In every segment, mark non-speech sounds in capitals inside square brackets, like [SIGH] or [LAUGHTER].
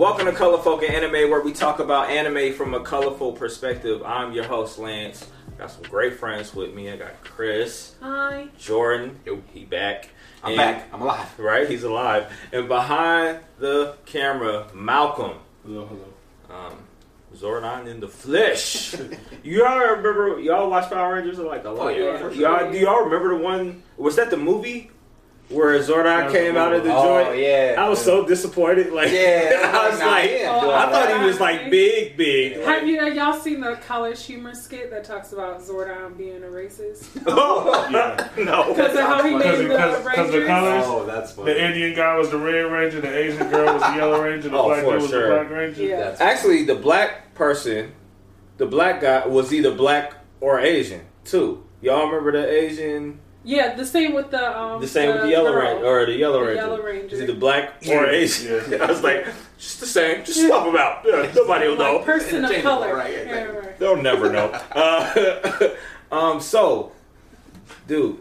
Welcome to Color Folk and Anime, where we talk about anime from a colorful perspective. I'm your host, Lance. Got some great friends with me. I got Chris, Hi. Jordan. He back. I'm And- back. I'm alive. Right, he's alive. And behind the camera, Malcolm. Hello, hello. Um, Zordon in the flesh. [LAUGHS] y'all remember? Y'all watch Power Rangers? Like a lot. Oh, yeah, Y'all, sure. do y'all remember the one? Was that the movie where Zordon came out of the Oh joint? yeah. I was so disappointed. Like, Yeah, [LAUGHS] I was nah, like, yeah, Oh, I thought he was like big, big. Have Like, you y'all seen the college humor skit that talks about Zordon being a racist? [LAUGHS] oh, [LAUGHS] Yeah. no. Because of how he Because- named the because- because the colors- Oh, that's funny. The Indian guy was the Red Ranger, the Asian girl was the Yellow Ranger, the Oh, black dude was sure. the Black Ranger. Yeah. That's Actually, the black person, the black guy was either black or Asian too. Y'all remember the Asian? Yeah, the same with the um The same with the yellow girl. ranger or the yellow The ranger. Yellow Ranger. Is it the black or Yeah, Asian? [LAUGHS] yeah. I was like, just the same. Just swap them out. Yeah, nobody will know. like person of color. right, yeah, Yeah, right. They'll never know. [LAUGHS] Uh, [LAUGHS] um, so, dude,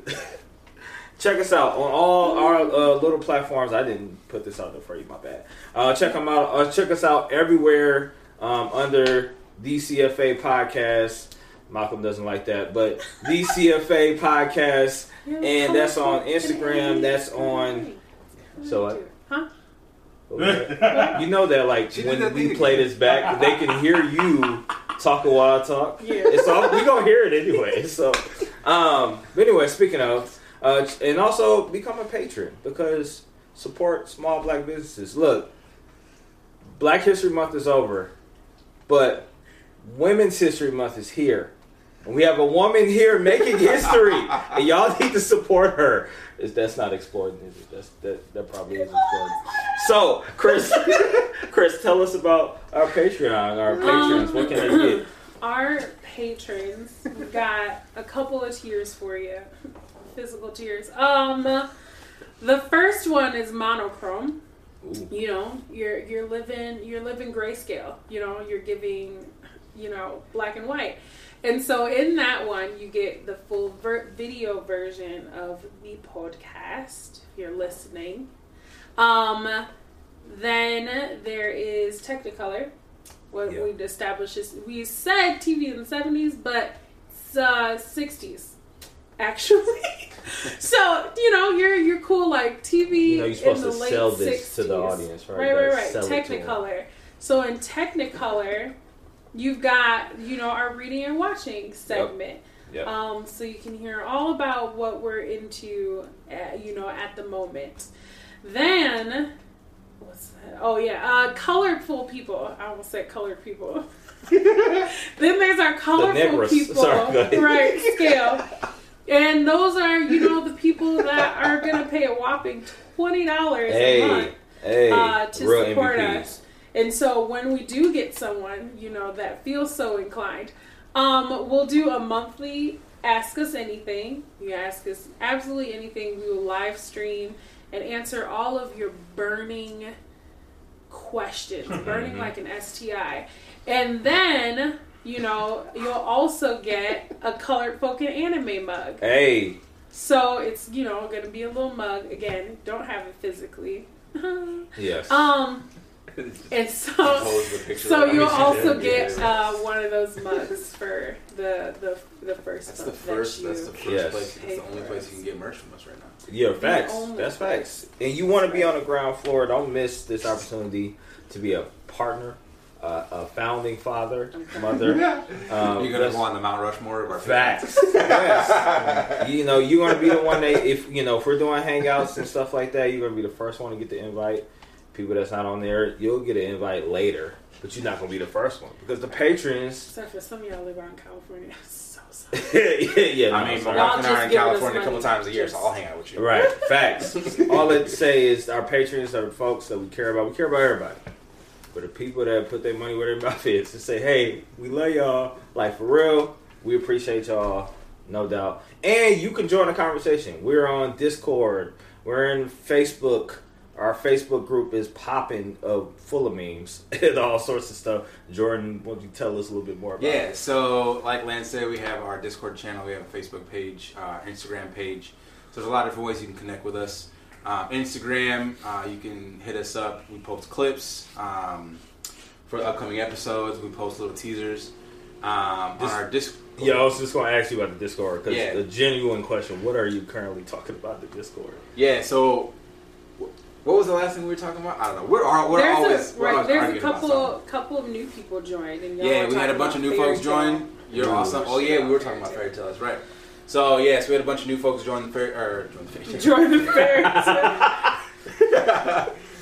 check us out on all our uh, little platforms. I didn't put this out there for you. My bad. Uh, check them out. Uh, check us out everywhere um, under DCFA podcast. Malcolm doesn't like that, but DCFA podcast. And that's on Instagram, that's on- so, uh, huh? [LAUGHS] You know that, like, She when that we play again. this back, they can hear you talking while I talk. Yeah. It's all we gonna hear it anyway. [LAUGHS] So, um, but anyway, speaking of, uh, and also become a patron because support small black businesses. Look, Black History Month is over, but Women's History Month is here. And we have a woman here making [LAUGHS] history, and y'all need to support her. Is that's not exploiting? Is it? That's, that that probably is exploiting. So, Chris, [LAUGHS] Chris, tell us about our Patreon, our patrons. what can they get? [CLEARS THROAT] Our patrons we got a couple of tiers for you. Physical tiers. Um the first one is monochrome. Ooh. you know you're you're living you're living grayscale you know you're giving you know black and white and so in that one you get the full ver- video version of the podcast if you're listening um then there is technicolor what Yeah. we've established is we said tv in the 70s but it's uh 60s actually [LAUGHS] so you know you're you're cool like tv You know, you're supposed in the to late sell this to the audience, right? Right, right, right. sell it to 'em. Technicolor. So in Technicolor, you've got you know our reading and watching segment. Yep. Um, so you can hear all about what we're into, uh, you know, at the moment. Then, what's that? Oh yeah, uh, colorful people. I almost said colored people. [LAUGHS] then there's our colorful Negroes. people, Sorry, right? Scale. And those are, you know, the people that are gonna pay a whopping twenty dollars a month Hey, hey, uh, to support MVPs. us. And so when we do get someone, you know, that feels so inclined, um, we'll do a monthly ask us anything. You ask us absolutely anything. We will live stream and answer all of your burning questions, [LAUGHS] burning like an STI. And then, you know, you'll also get a colored folk and anime mug. Hey, So it's, you know, gonna be a little mug. Again, don't have it physically. [LAUGHS] yes. Um, and so, Pose the picture so you'll also get uh, one of those mugs for the the the first That's the first. that you. That's the first Yes. place. That's the only place you can get merch from us right now. yeah, facts. only That's place. facts. And you want to be on the ground floor. Don't miss this opportunity to be a partner, uh, a founding father, mother. [LAUGHS] Um, You're gonna that's- go on the Mount Rushmore of our Facts. [LAUGHS] yes. You know, you're gonna be the one that if you know if we're doing hangouts and stuff like that, you're gonna be the first one to get the invite. People that's not on there, you'll get an invite later, but you're not gonna be the first one because the patrons. Except for some of y'all live out in California. [LAUGHS] So sorry. [LAUGHS] yeah, yeah. I mean, sorry. my Y'all wife and just I are in giving us California a couple times a year, Just- so I'll hang out with you. Right, [LAUGHS] facts. All it say is our patrons are folks that we care about. We care about everybody. But the people that put their money where their mouth is to say, hey, we love y'all. Like, for real, we appreciate y'all, no doubt. And you can join the conversation. We're on Discord. We're in Facebook. Our Facebook group is popping, uh, full of memes [LAUGHS] and all sorts of stuff. Jordan, why don't you tell us a little bit more about Yeah, it? Yeah, so like Lance said, we have our Discord channel, we have a Facebook page, our Instagram page. So there's a lot of different ways you can connect with us. Um, Instagram, uh, you can hit us up. We post clips um, for upcoming episodes. We post little teasers um, This- on our disc. Yeah, I was just going to ask you about the Discord because Yeah. the genuine question: What are you currently talking about the Discord? Yeah. So, what was the last thing we were talking about? I don't know. We're, ar- we're there's always a we're right. always There's a couple couple of new people joined, and Yeah, we had a bunch of new folks join. You're Ooh. awesome. Oh yeah, we were talking about fairy tales, right? So yes, we had a bunch of new folks join the fairy or join the fairy tale. Join the fairy [LAUGHS]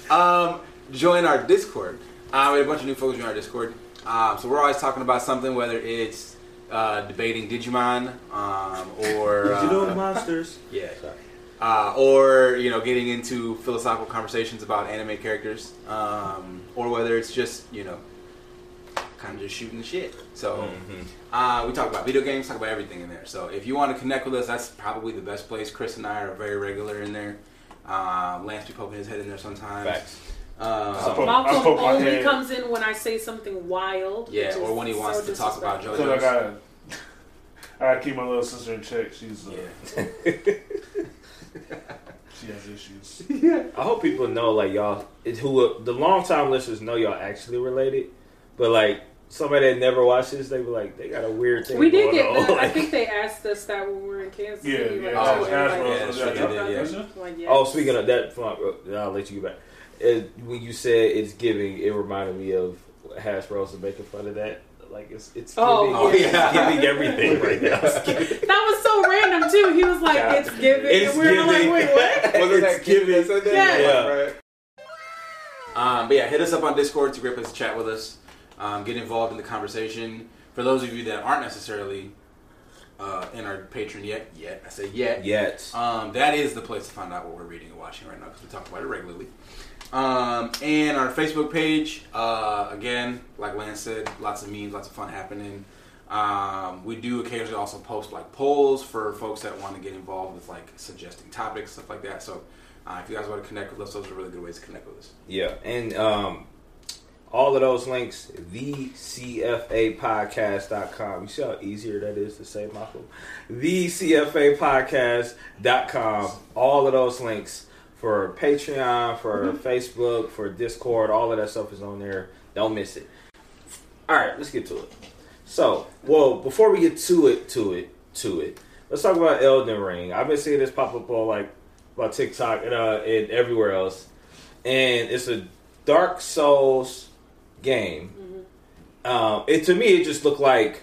tale. um, join our Discord. Uh, we had a bunch of new folks join our Discord. Um, so we're always talking about something, whether it's uh, debating Digimon um, or Did you know uh, monsters? yeah, Sorry. Uh, or you know, getting into philosophical conversations about anime characters, um, or whether it's just you know, kind of just shooting the shit. So. Mhm. Uh, we talk about video games, talk about everything in there. So if you want to connect with us, that's probably the best place. Chris and I are very regular in there. Uh, Lance be poking his head in there sometimes. Facts. Um, I'll Malcolm I'll only head. comes in when I say something wild. Yeah, or when he wants so to talk about disrespectful. JoJo. Because I gotta, I gotta keep my little sister in check. She's uh, yeah. [LAUGHS] [LAUGHS] she has issues. [LAUGHS] Yeah. I hope people know, like y'all, it, who the long time listeners know y'all actually related, but like somebody that never watched this, they were like, they got a weird thing. We did going get on. that. I think [LAUGHS] they asked us that when we were in Kansas Yeah, City. yeah. like, Oh, oh yeah, yeah, like, that's true, they did, yeah. Like, yes. Oh, speaking of that, I'll let you get back. It, when you said it's giving, it reminded me of hash bros and making fun of that. Like it's it's giving, Oh, Oh, it's yeah. giving everything right [LAUGHS] now. That was so random too. He was like, Yeah. "It's giving," It's and we were like, giving. "Wait, what?" [LAUGHS] Wasn't It's that giving. that? Yeah. Yeah. Right. Um, but yeah, hit us up on Discord. to a us, to chat with us. Um, get involved in the conversation. For those of you that aren't necessarily uh, in our patron yet, yet I say yet, Yet. Um, that is the place to find out what we're reading and watching right now because we talk about it regularly. Um, and our Facebook page, uh, again, like Lance said, lots of memes, lots of fun happening. Um, we do occasionally also post like polls for folks that want to get involved with like suggesting topics, stuff like that. So uh, if you guys want to connect with us, those are really good ways to connect with us. Yeah, and um, all of those links, thecfapodcast.com. You see how easier that is to say, Michael? Thecfapodcast.com. All of those links for Patreon, for Facebook, for Discord, all of that stuff is on there. Don't miss it. All right, let's get to it. So, well, before we get to it, to it, to it, let's talk about Elden Ring. I've been seeing this pop up on like about TikTok and, uh, and everywhere else, and it's a Dark Souls game. Um, it to me, it just looked like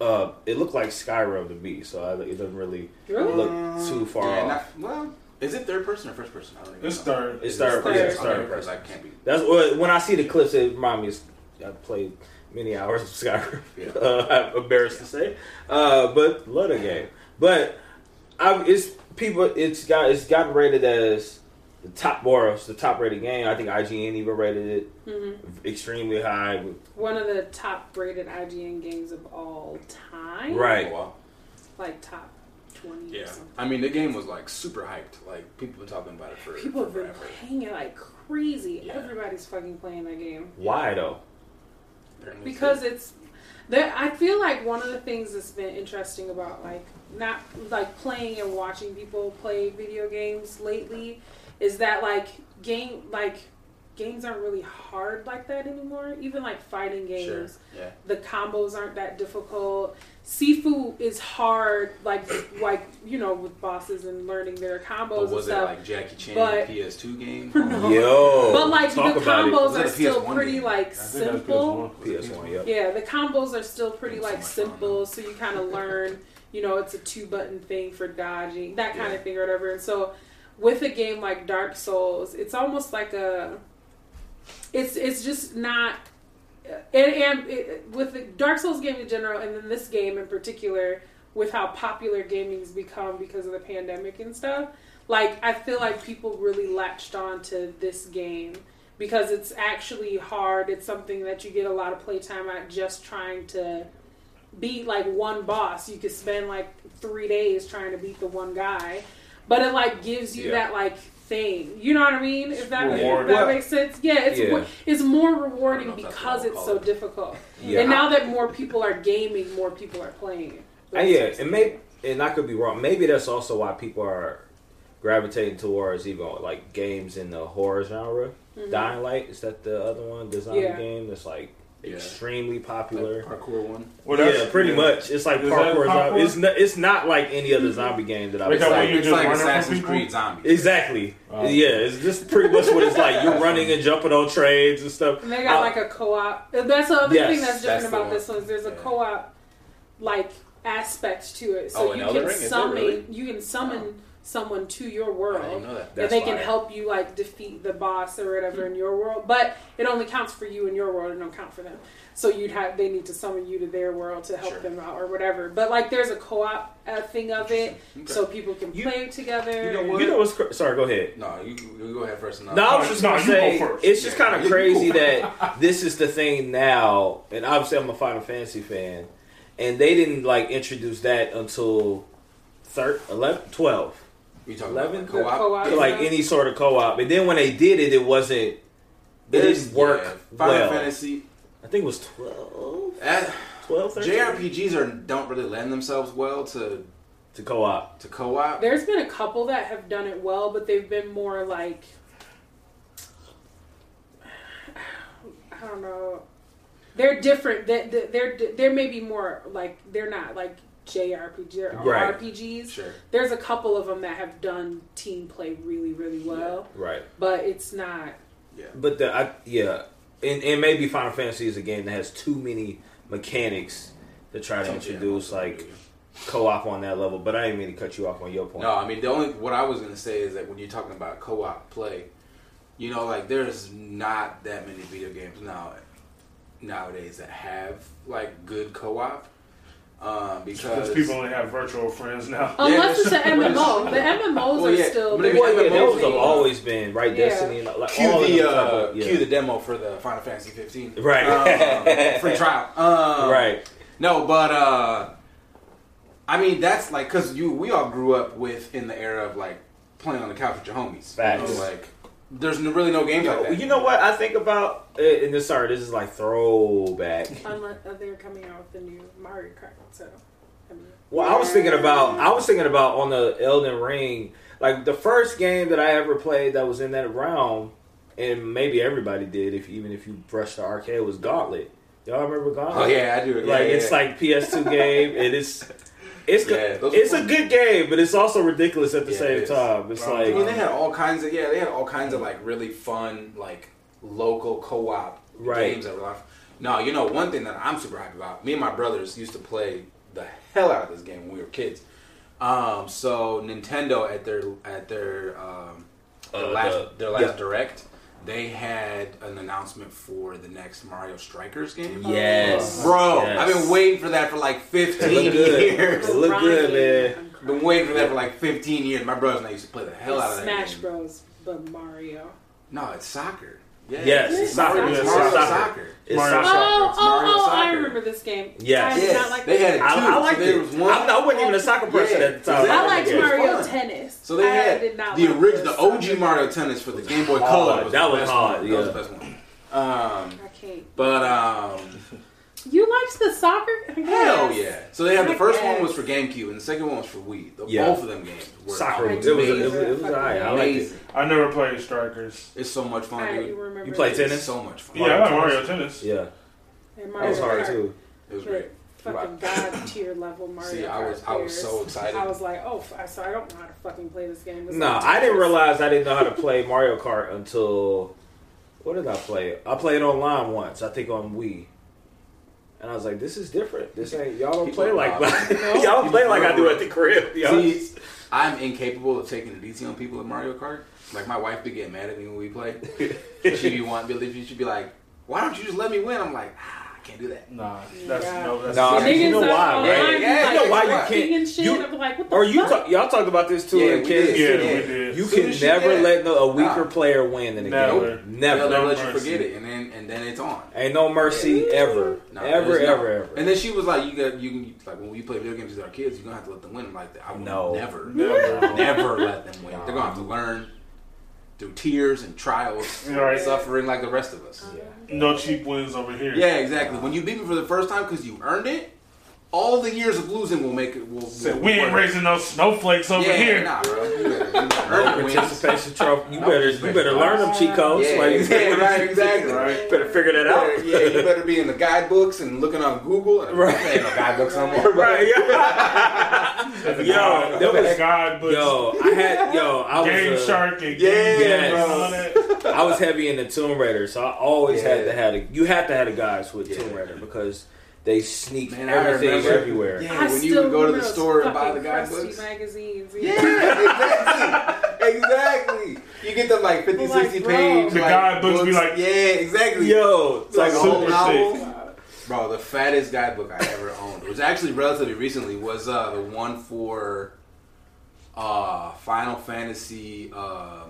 uh, it looked like Skyrim to me. So I, it doesn't really Really? look too far yeah, off. not- well, is it third person or first person? I don't even It's know. third. It's third Third. person. It's third Okay, person. I can't be. That's what when I see the clips, it reminds me. Of, I played many hours of Skyrim. [LAUGHS] Yeah. [LAUGHS] Uh, I'm embarrassed to say, uh, but love the game. But I, it's people. It's got it's gotten rated as the top more of the top rated game. I think IGN even rated it Mhm. extremely high. One of the top rated IGN games of all time. Right. Oh, wow. Like top twenty. Or Yeah. something. I mean, the game was like super hyped. Like people been talking about it for People have been forever. playing it like crazy. Yeah. Everybody's fucking playing that game. Why though? Apparently because good. it's there i feel like one of the things that's been interesting about like not like playing and watching people play video games lately is that like game like games aren't really hard like that anymore even like fighting games Sure. Yeah. the combos aren't that difficult sifu is hard like like you know with bosses and learning their combos But and was it stuff like Jackie Chan But- PS2 game? [LAUGHS] No. Yo, but like talk the about combos it are still pretty game? like I think that's simple PS1. it. PS1, yep. Yeah, the combos are still pretty Been so like fun, simple, so you kind of learn, you know, it's a two button thing for dodging, that kind Yeah. of thing or whatever. And so with a game like Dark Souls, it's almost like a it's it's just not and, and it, with the Dark Souls game in general and then this game in particular with how popular gaming's become because of the pandemic and stuff, like I feel like people really latched on to this game because it's actually hard. It's something that you get a lot of playtime at just trying to beat like one boss. You could spend like three days trying to beat the one guy, but it like gives you Yeah. that like thing. You know what I mean? If that if that Well, makes sense. Yeah, it's yeah. more, it's more rewarding know if that's because it's so it. difficult. Yeah. And now that more people are gaming, more people are playing it. Uh, yeah, and maybe and I could be wrong. Maybe that's also why people are gravitating towards even like games in the horror genre. Mhm. Dying Light is that the other one, the zombie Yeah. game that's like Yeah. extremely Like popular. parkour one. Well, yeah, pretty yeah. much. It's like Is parkour. parkour? Zombie. It's not. It's not like any other zombie game that I've Like played. It's just like run up on Assassin's? Creed Zombies. Exactly. Oh. Yeah, it's just pretty much what it's like. You're running and jumping on trains and stuff. And they got Uh, like a co-op. That's the other Yes, thing that's different that's about one. this one. Is there's a Yeah. co-op like aspect to it, Oh, so in you Elden can Ring? Is there summon really? you can summon Wow. Someone to your I didn't world. know that. And That's they can fire. help you like defeat the boss or whatever in your world, but it only counts for you in your world and don't count for them. So you'd have they need to summon you to their world to help Sure. them out or whatever. But like there's a co-op uh, thing of it, Okay. so people can You- play together. you know what? You know what's cra- sorry? Go ahead. No, you, you go ahead first. And I'll- No, I was just No, gonna you go say first. it's just Yeah, kind of you crazy first. that this is the thing now, and obviously I'm a Final Fantasy fan, and they didn't like introduce that until thir- 11, 12. You talking 11? about like co-op? co-op. Like any sort of co-op, and then when they did it, it wasn't. It There's- didn't work yeah, Final well. Fantasy. I think it was 12, eh, 12 13? JRPGs are don't really lend themselves well to to co-op. to co-op. There's been a couple that have done it well, but they've been more like I don't know. They're different. They- they- They're they're maybe more like they're not like JRPG or Right. RPGs. Sure. There's a couple of them that have done team play really really well, Right. but it's not. Yeah. But the I, yeah, and, and maybe Final Fantasy is a game that has too many mechanics to try to introduce like co-op on that level. But I didn't mean to cut you off on your point. No, I mean the only what I was gonna say is that when you're talking about co-op play, you know, like there's not that many video games now nowadays that have like good co-op. Um, because Because people only have virtual friends now. Unless it's that's an true. MMO. The MMOs Well, are still. but the you Well, have yeah, a have always been right. Yeah. Destiny, like cue of the uh, of- yeah. cue the demo for the Final Fantasy 15. Right. Um, [LAUGHS] free trial. Um, right. No, but uh, I mean that's like because you we all grew up with in the era of like playing on the couch with your homies. Facts. You know, like there's no, really no games like that. You know what I think about? uh, And this, sorry, this is like throwback. Unless uh, they're coming out with the new Mario Kart, so. I mean, Well, I was thinking about I was thinking about on the Elden Ring, like the first game that I ever played that was in that realm, and maybe everybody did, if even if you brushed the arcade, was Gauntlet. Y'all remember Gauntlet? Oh yeah, I do. Yeah, like yeah, it's yeah. like PS2 game, and it's [LAUGHS] it's Yeah, good. it's a good game, but it's also ridiculous at the Yeah, same it is. time. It's like I mean, they had all kinds of yeah, they had all kinds of like really fun like local co-op Right. games that were like. No, you know one thing that I'm super happy about. Me and my brothers used to play the hell out of this game when we were kids. Um, so Nintendo at their at their um, their Uh, last the- their last yeah. direct, they had an announcement for the next Mario Strikers game. yes, oh. Bro, Yes. I've been waiting for that for like 15 look good. years. It look good, man. I'm. Been waiting for that for like 15 years. My brothers and I used to play the hell out of that Smash game. Bros, but Mario. No, it's soccer. Yeah. Yes, it's it's soccer. Mario, Yeah, it's Mario soccer. soccer. It's Mario soccer. Soccer. Oh, It's oh, Mario oh, I remember this game. Yes. I did not like they had it I, too. I liked so it. was one. I'm, I wasn't even a soccer person Yeah, at the time. I that liked Mario fun. Tennis. So they I had did not the like original, the this. OG Mario Tennis for the Game Boy Hard. Color. Was That the was best hard, One. That was the best one. Um, I can't. but um, [LAUGHS] You liked the soccer? hell yeah! So they had the oh I first one was for GameCube and the second one was for Wii. The, Yeah. Both of them games were Soccer. It was. amazing. It was. It was alright. I liked it. Amazing. I never played Strikers. It's so much fun, I dude. you remember You play this. It's tennis? so much fun. Yeah, I got Mario Mario Tennis. Yeah, And that Mario was hard Kart. too. It was But great. Fucking god [LAUGHS] tier level Mario See, I Kart was I was players. so excited. I was like, oh, f- so I don't know how to fucking play this game. This No, is I didn't Tetris. realize I didn't know how to [LAUGHS] play Mario Kart until what did I play? I played online once. I think on Wii. And I was like, "This is different. This ain't y'all don't play like rock. [LAUGHS] y'all don't play like I do at the crib." Y'all See, I'm incapable of taking it easy on people in Mario Kart. Like my wife be getting mad at me when we play. [LAUGHS] she be wanting Billy. She'd be like, "Why don't you just let me win?" I'm like, ah, "I can't do that." Nah, that's Yeah. no, that's Nah, you know why, right? be Yeah, like, you know why you can't- and shit. you- I'm like, what the or you fuck? talk, y'all talked about this too Yeah, in we kids. did. Yeah, we Yeah. did. You can never did. let no, a weaker Nah. player win in a Never. game. They'll Never. never let you forget it, and then and then it's on. Ain't no mercy ever. No, ever, there's no- ever, ever. And then she was like, "You got you can like when we play video games with our kids, you're gonna have to let them win." I'm like, "I will No. never, [LAUGHS] Never. never let them win. They're gonna have to learn through tears and trials, right. suffering like the rest of us." No cheap wins over here. Yeah, exactly. When you beat me for the first time because you earned it, all the years of losing will make it. Will, Said, will we ain't raising no snowflakes over yeah, here. Nah, bro. You better, you better No earn your wins. participation trophy. You No better you better learn them cheat codes. Yeah, Like, you yeah, right, [LAUGHS] exactly. Right. better figure that out. Better- yeah, you better be in the guidebooks and looking on Google. And [LAUGHS] Right. Ain't no guidebooks no more. Right, yeah. [LAUGHS] Yo, God, there was- God, but Yo, I had yo, I was Game uh, Shark and Yeah, Game yes. Jam and all that. I was heavy into Tomb Raider, so I always had to have a, you had to have the guys with Yeah. Tomb Raider because they sneak Man, everything remember- everywhere. Yeah, I when you would go to the store and buy the fucking crusty guidebooks. magazines. Yeah, exactly. exactly. You get them like 50, Like, 60 bro. page. The like, guidebooks be like- yeah, exactly. Yo, it's like a whole thick. novel. Bro, the fattest guidebook I ever owned, which actually relatively recently was uh, the one for uh, Final Fantasy uh,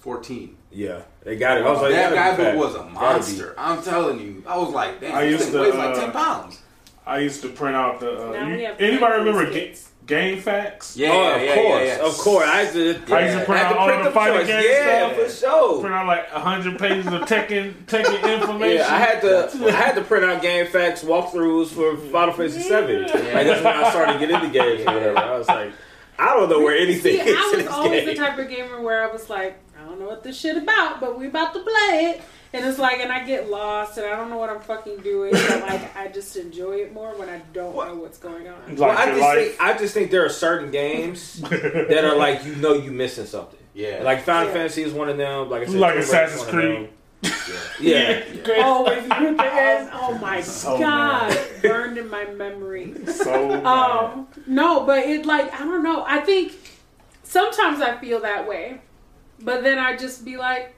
14. yeah, they got it. I was like, that gotta be guidebook fat. was a monster. I'm telling you. I was like, damn, I used thing to, weighs like uh, 10 pounds. I used to print out the. Uh, you- anybody remember ga- GameFAQs? Yeah, oh, of yeah, course, yeah, yeah. of course. I used to, I used to print had out all print the fighting joints. game Yeah, stuff. for sure. Print out like hundred pages of Tekken Tekken information. Yeah, I had to. I had to print out GameFAQs, walkthroughs for Final Fantasy Seven. Like that's when I started getting into games or whatever. I was like, I don't know where anything See, is I in was this always game. the type of gamer where I was like, I don't know what this shit about, but we about to play it. And it's like, and I get lost, and I don't know what I'm fucking doing. But like, I just enjoy it more when I don't know what's going on. Like well, I just life. think I just think there are certain games [LAUGHS] that are like you know you missing something. Yeah. Like Final Yeah. Fantasy is one of them. Like I said, Like Tomb Raider's Assassin's one Creed. them. Yeah. [LAUGHS] [LAUGHS] Oh, if you hit the end, oh my So god, mad. burned in my memory. so bad. Um, no, but it like I don't know. I think sometimes I feel that way, but then I just be like,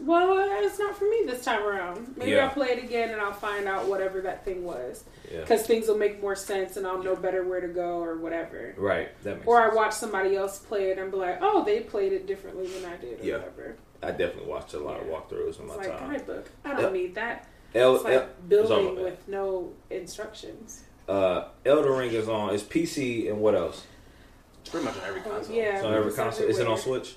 well, it's not for me this time around. Maybe Yeah. I'll play it again and I'll find out whatever that thing was Yeah. because things will make more sense and I'll know better where to go or whatever. Right. That makes Or I watch somebody else play it and be like, oh, they played it differently than I did or Yeah. whatever. I definitely watched a lot of Yeah. walkthroughs in It's my like time. guidebook. I don't Yep. need that. El, It's like El- building my with no instructions. uh, Elden Ring is on. It's PC and what else? It's pretty much on every Oh, console. yeah. It's on every It's console. Is it on. Switch?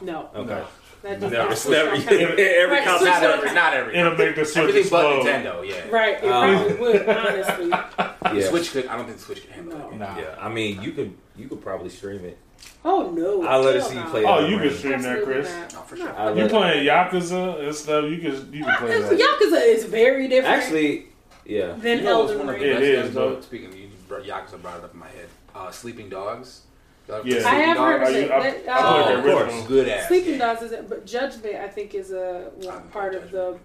No, Okay. No. that does Never, not [LAUGHS] it's switch never on camera. every Right, console. Not Switch every, not every. It'll make the Switch Everything but explode. Nintendo, yeah. Right, it Um, probably would, honestly. The [LAUGHS] Yeah. Switch could. I don't think the Switch could handle No. it. Nah. Yeah, I mean, you could you could probably stream it. Oh no! I'll let it Hell see you no. play Oh, you Ring. can stream that, Absolutely Chris. not. No, for sure. I'll You let- playing Yakuza and stuff? You can you can play that. Yakuza is very different Actually, yeah. than You know what's Elden one of the Ring. It best is, games, though. though? Speaking of you, brought- Yakuza brought it up in my head. Uh, Sleeping Dogs. Y'all ever Yeah. played I Sleeping have heard of it. I- uh, Oh, of course. original. Good ass. Sleeping game. Dogs isn't, but Judgment I think is a one I'm part of the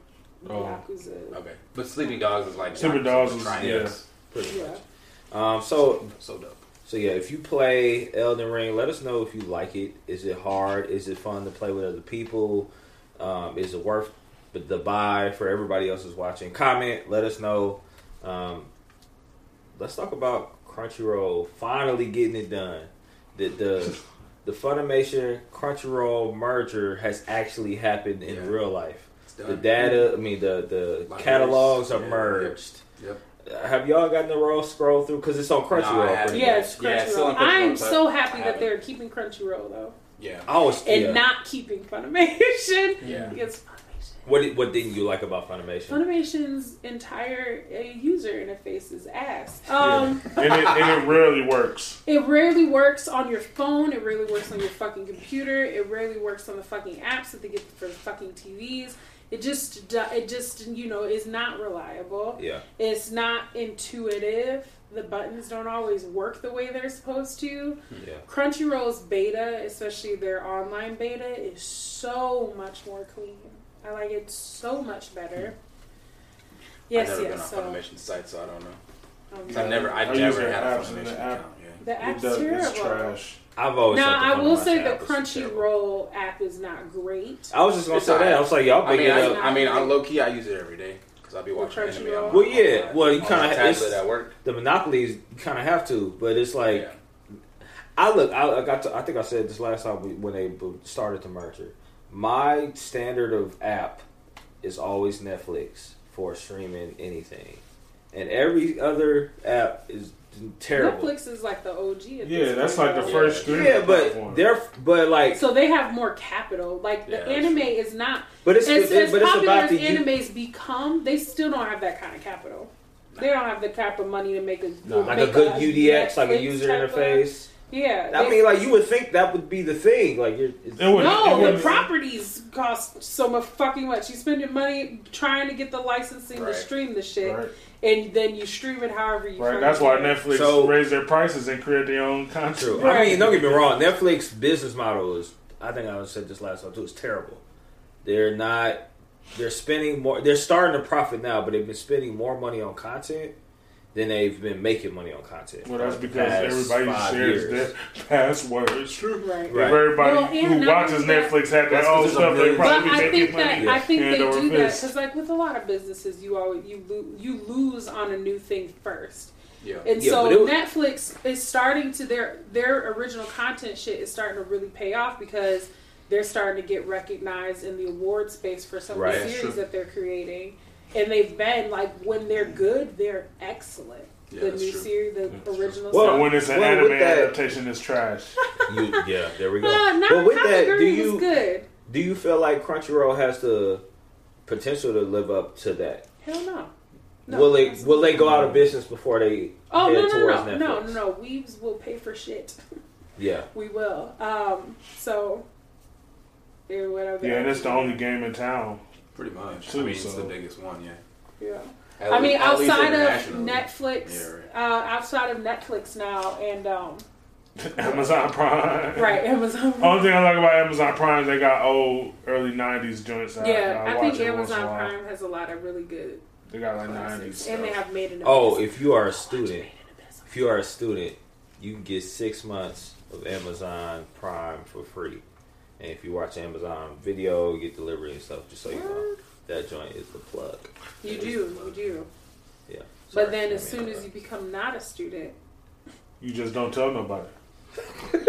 Oh. Yakuza. Okay, but Sleeping Dogs is like Sleeping Yakuza Dogs with is- triangles. Pretty Yeah. much. Um, so So dope. so yeah, if you play Elden Ring, let us know if you like it. Is it hard? Is it fun to play with other people? Um, is it worth the, the buy for everybody else who's watching? Comment. Let us know. Um, let's talk about Crunchyroll finally getting it done. The the the Funimation Crunchyroll merger has actually happened in Yeah. real life. The done. data, I mean the the Libraries. catalogs are Yeah, merged. Yep. Have y'all gotten the roll scroll through? Because it's on Crunchyroll. No, I haven't. Yeah, it's Yeah, it's still on Crunchyroll. Crunchyroll, I'm so happy that they're keeping Crunchyroll though, Yeah. I was and yeah. not keeping Funimation. Yeah. Because Funimation. What did- what didn't you like about Funimation? Funimation's entire uh, user interface is ass. Um, and it and it rarely works. [LAUGHS] It rarely works on your phone. It rarely works on your fucking computer. It rarely works on the fucking apps that they get for the fucking TVs. It just, it just, you know, is not reliable. Yeah, It's not intuitive. The buttons don't always work the way they're supposed to. yeah. Crunchyroll's beta, especially their online beta, is so much more clean. I like it so much better. Yes, I've never yes. been on So, Funimation site, so I don't know. um, 'Cause I've never, I've I never had a apps Funimation account. Yeah. the It app's does, terrible. it's trash. I've always. Now I will say the app was terrible. Crunchyroll app is not great. I was just gonna It's say that. I was like, y'all I big mean, it I, up. I mean, on low key, I use it every day because I'll be watching Crunchyroll? anime. On, Well, on yeah. my- Well, you kinda- my tablet it's- at work. the monopolies, you kind of have to, but it's like yeah. I look. I, I got. To, I think I said this last time we, when they b- started the merger. My standard of app is always Netflix for streaming anything, and every other app is terrible. Netflix is like the OG. At Yeah, this that's point, like the though. first streaming Yeah, but platform. they're but like, So they have more capital. Like the Yeah, anime true. is not but it's as, it, as but it's popular about as the you- animes become. They still don't have that kind of capital. They don't have the type of money to make a No. like make a good UDX, like a user type of- interface. Yeah, I they- mean, like you would think that would be the thing. Like you're, it's, It would- no, it the properties cost so much fucking much. You spend your money trying to get the licensing Right. to stream the shit, Right, and then you stream it however you. right. That's why can. Netflix So- raised their prices and created their own content. True. I mean, don't get me wrong. Netflix business model is. I think I said this last time too. It's terrible. They're not. They're spending more. They're starting to profit now, but they've been spending more money on content than they've been making money on content. Well, that's because everybody shares years. their passwords. True. Right. If Right. everybody Well, and who watches only that- Netflix had their That's 'cause own stuff, they million- But probably be I making think money. that Yeah. I think they over do that because, like with a lot of businesses, you always you lo- you lose on a new thing first, Yeah. and Yeah, so was- Netflix is starting to their their original content shit is starting to really pay off because they're starting to get recognized in the award space for some Right. of the series that they're creating, and they've been like when they're good, they're excellent. Yeah, the new true. series, the That's original. Well, and when it's an well, anime that- adaptation, it's trash. [LAUGHS] You, yeah, there we go. uh, not but with that, do you good. do you feel like Crunchyroll has the potential to live up to that? Hell no. No, will they will they go out of business before they Oh head no no towards no Netflix? no no no! Weebs will pay for shit. [LAUGHS] Yeah, We will. Um, so, yeah, whatever. Yeah, and it's the only game in town. Pretty much. Too, I mean, it's the biggest one. Yeah. Yeah. At I least- mean, at least outside of. Netflix, Yeah, right. uh, outside of Netflix now, and um, [LAUGHS] Amazon Prime. right, Amazon. Prime. [LAUGHS] Only thing I like about Amazon Prime, they got old early '90s joints. I, yeah, I, I, watch think it once in a Amazon. Prime has a lot of really good They got like classics, '90s. and they have made an. Oh, Abyss. if you are a student, Made in Abyss. if you are a student, you can get six months of Amazon Prime for free. And if you watch Amazon Video, you get delivery and stuff. Just so you know, that joint is the plug. you That do, is you do. Yeah. But then, as soon as you become not a student, You just don't tell nobody. [LAUGHS]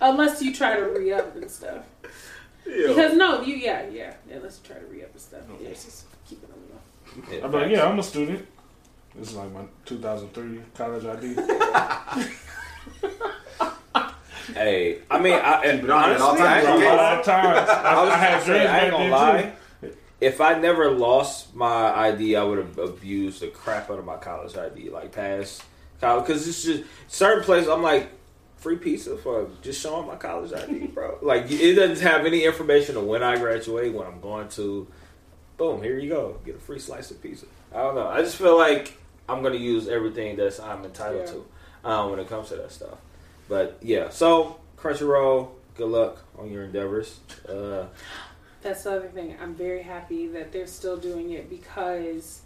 unless you try to re up and stuff. Yeah. Because no, you yeah yeah unless you try to re up and stuff. Yeah, it's just keep it on the low. Yeah, I'm like, yeah, I'm a student. This is like my 2003 college ID. [LAUGHS] [LAUGHS] Hey, I mean, I, and Keep it on at all honestly, I times, ain't gonna lie. times. I, I was I had gonna say, dreams I ain't gonna lie. too. If I never lost my ID, I would have abused the crap out of my college ID, like past college, because it's just certain places. I'm like free pizza for just showing my college ID, bro. [LAUGHS] like it doesn't have any information on when I graduate, when I'm going to. Boom, here you go, get a free slice of pizza. I don't know. I just feel like I'm gonna use everything that's I'm entitled Yeah. to um, when it comes to that stuff. But yeah, so Crunchyroll, good luck on your endeavors. Uh, That's the other thing. I'm very happy that they're still doing it because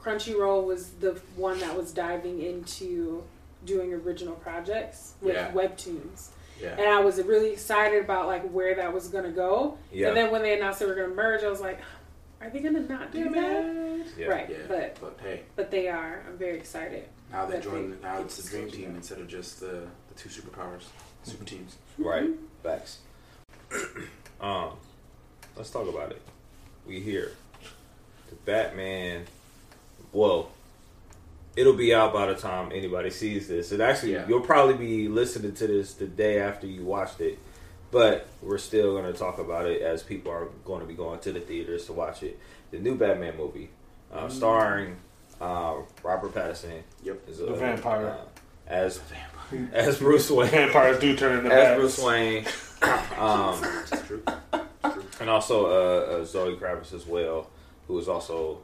Crunchyroll was the one that was diving into doing original projects with Yeah. webtoons. Yeah. And I was really excited about like where that was gonna go. yeah, And then when they announced they were gonna merge, I was like, are they gonna not do that? yeah. Right. Yeah. But But hey, but they are. I'm very excited. now they That join. they- Now it's the dream team instead of just the the two superpowers, super teams. Right. Facts. [CLEARS THROAT] um, let's talk about it. We here. The Batman. Well, it'll be out by the time anybody sees this. It actually, Yeah. you'll probably be listening to this the day after you watched it. But we're still going to talk about it as people are going to be going to the theaters to watch it. The new Batman movie, uh, starring uh, Robert Pattinson, Yep. is The vampire. uh, as [LAUGHS] as Bruce Wayne. Vampires do turn into as bats. Bruce Wayne, [LAUGHS] um, It's true. True. and also uh, uh, Zoe Kravitz as well, who is also,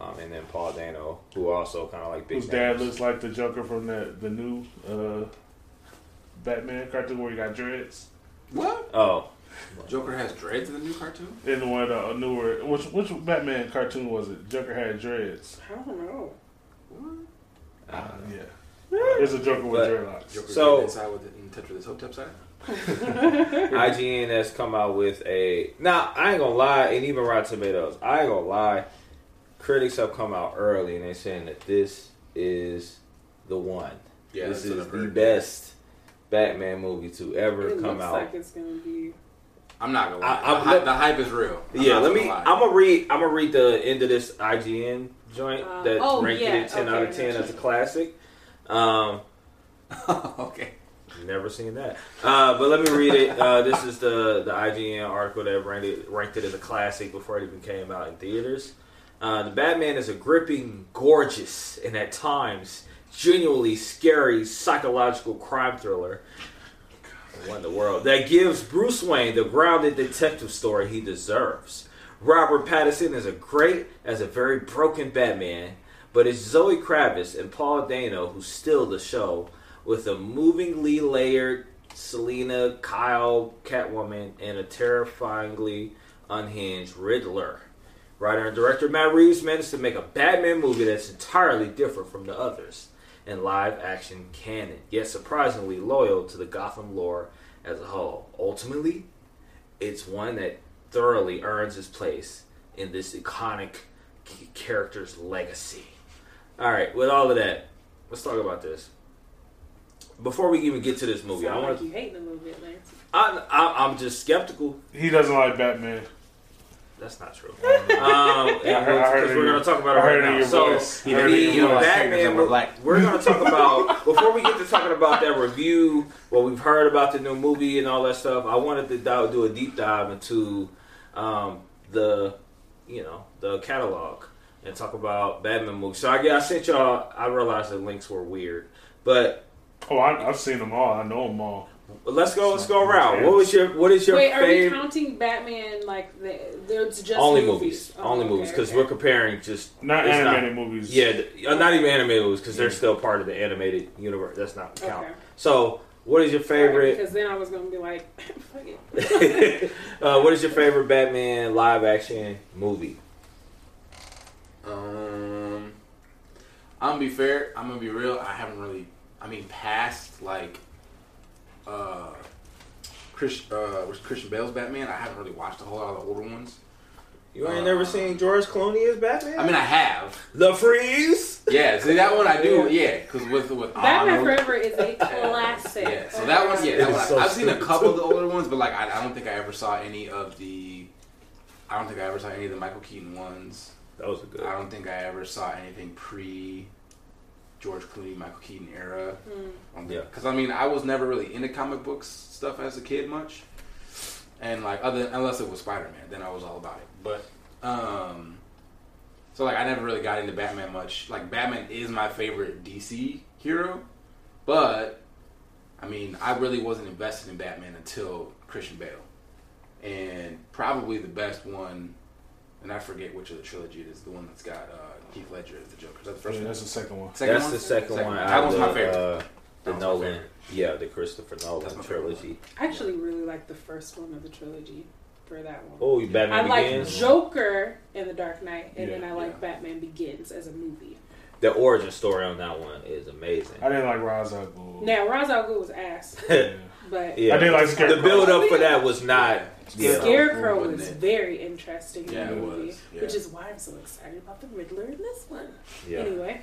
um, and then Paul Dano, who also kind of like big. Whose dad names. looks like the Joker from the the new uh, Batman cartoon where he got dreads. What? Oh, Joker has dreads in the new cartoon. In the one uh, newer, which which Batman cartoon was it? Joker had dreads. I don't know. What? I Uh, don't know. yeah, [LAUGHS] there's a Joker with But- dreadlocks. Joker So- so, inside with it in touch with his hotep side. [LAUGHS] IGN has come out with a. Now I ain't gonna lie, and even Rotten Tomatoes, I ain't gonna lie. Critics have come out early and they're saying that this is the one. Yeah, this that's what is I've the heard. best Batman movie to ever It come looks out. like it's gonna be. I'm not gonna lie. I- I'm- the, hype, the hype is real. I'm Yeah, not let gonna me. lie. I'm gonna read. I'm gonna read the end of this IGN joint Uh, that oh, ranked yeah, it ten out of okay, ten gotcha. as a classic. Um, [LAUGHS] okay. never seen that. Uh, but let me read it. Uh, this is the the IGN article that ranked it, ranked it as a classic before it even came out in theaters. Uh, the Batman is a gripping, gorgeous, and at times genuinely scary psychological crime thriller. What in the world? That gives Bruce Wayne the grounded detective story he deserves. Robert Pattinson is a great as a very broken Batman, but it's Zoe Kravitz and Paul Dano who steal the show with a movingly layered Selina, Kyle, Catwoman, and a terrifyingly unhinged Riddler. Writer and director Matt Reeves managed to make a Batman movie that's entirely different from the others in live action canon, yet surprisingly loyal to the Gotham lore as a whole. Ultimately, it's one that thoroughly earns its place in this iconic character's legacy. All right, with all of that, let's talk about this. Before we even get to this movie, I want like you hate the movie, Lance. I, I, I'm just skeptical. He doesn't like Batman. That's not true. Um, [LAUGHS] I heard- I heard because we're going to talk about I it right now. So, voice. He I heard the in your voice. Fingers Batman, and we're black. we're going to talk about before we get to talking about that review, what we've heard about the new movie and all that stuff. I wanted to do a deep dive into um, the, you know, the catalog and talk about Batman movies. So I, I sent y'all. I realized the links were weird, but Oh, I, I've seen them all. I know them all. let's go. Let's go around. What was your What is your Wait, are we favorite? counting Batman like the, there's just Only movies? movies. Oh, Only okay, movies because okay. we're comparing just Not it's animated movies. Yeah, uh, not even animated movies because they're still part of the animated universe. That's not count. Okay. So, what is your Right, favorite? because then I was gonna be like, [LAUGHS] fuck it. [LAUGHS] uh, what is your favorite Batman live action movie? Um, I'm gonna be fair. I'm gonna be real. I haven't really. I mean, past like, uh, Chris, uh, was Christian Bale's Batman. I haven't really watched a whole lot of the older ones. You ain't Uh, never seen George Clooney as Batman? I mean, I have. The Freeze. Yeah, see that one I do. [LAUGHS] Yeah, because with with Batman Arnold. Forever is a [LAUGHS] classic. Yeah, so that one, yeah, that one, so I've seen a stupid, couple of the older ones, but like I, I don't think I ever saw any of the. I don't think I ever saw any of the Michael Keaton ones. That was a good. I don't think I ever saw anything pre George Clooney, Michael Keaton era. Mm. Yeah. Because I mean, I was never really into comic books stuff as a kid much, and like other unless it was Spider Man, then I was all about it. But um, so like I never really got into Batman much. Like Batman is my favorite DC hero, but I mean, I really wasn't invested in Batman until Christian Bale, and probably the best one. And I forget which of the trilogy it is. The one that's got uh, Heath Ledger as the Joker. Is that the first Yeah, one? that's the second one. Second That's one? the second, one. That out was of my the, favorite. Uh, the That Nolan. favorite. Yeah, the Christopher Nolan trilogy. I actually really like the first one of the trilogy for that one. Oh, Batman I like Joker in The Dark Knight, and Yeah, then I like yeah. Batman Begins as a movie. the origin story on that one is amazing. I didn't like Ra's al Ghul. Now, Ra's al Ghul was ass, [LAUGHS] but yeah, I did like the build up for that was not. Yeah. Yeah. Scarecrow Wasn't it? very interesting in the movie, was, yeah. which is why I'm so excited about the Riddler in this one. Yeah, Anyway,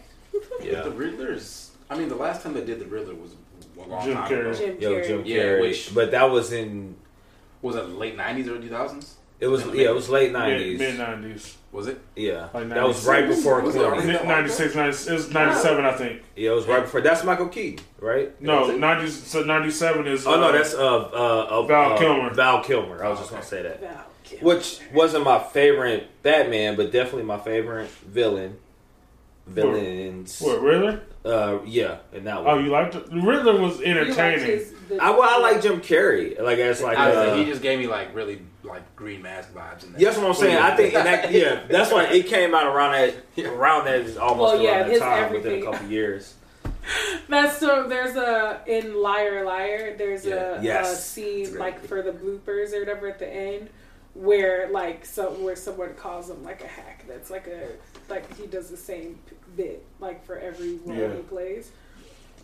yeah. The Riddler's. I mean, the last time they did the Riddler was a long Jim time Carrey. ago. Jim Yo, Carrey. Jim Yeah, Carrey. which- but that was in. Was that late '90s, early 2000s? It was yeah, it was late nineties. Mid nineties. Was it? Yeah, Like that was right before Was it Clooney. already? Mid 96, 90, it was 97, I think. Yeah, it was right before. That's Michael Keaton, right? No, 90, so 97 is. Oh no, uh, that's uh, uh, uh Val uh, Kilmer. Val Kilmer. I was just gonna say that. Val Kilmer. Which wasn't my favorite Batman, but definitely my favorite villain. Villains. What, Riddler? Uh, yeah, and that Oh, one. you liked it? Riddler was entertaining. his- the- I, well, I like Jim Carrey. Like as like. I uh, like, he just gave me like really like Green Mask vibes. In that. That's what I'm saying. I think, and that, [LAUGHS] yeah, that's why it came out around that, around that, almost Well, around yeah, that his time within a everything. couple [LAUGHS] years. That's so. There's a in Liar Liar. There's Yeah. a, Yes. a scene great. like for the bloopers or whatever at the end where like so where someone calls him like a hack. That's like a like he does the same bit like for every role Yeah. he plays.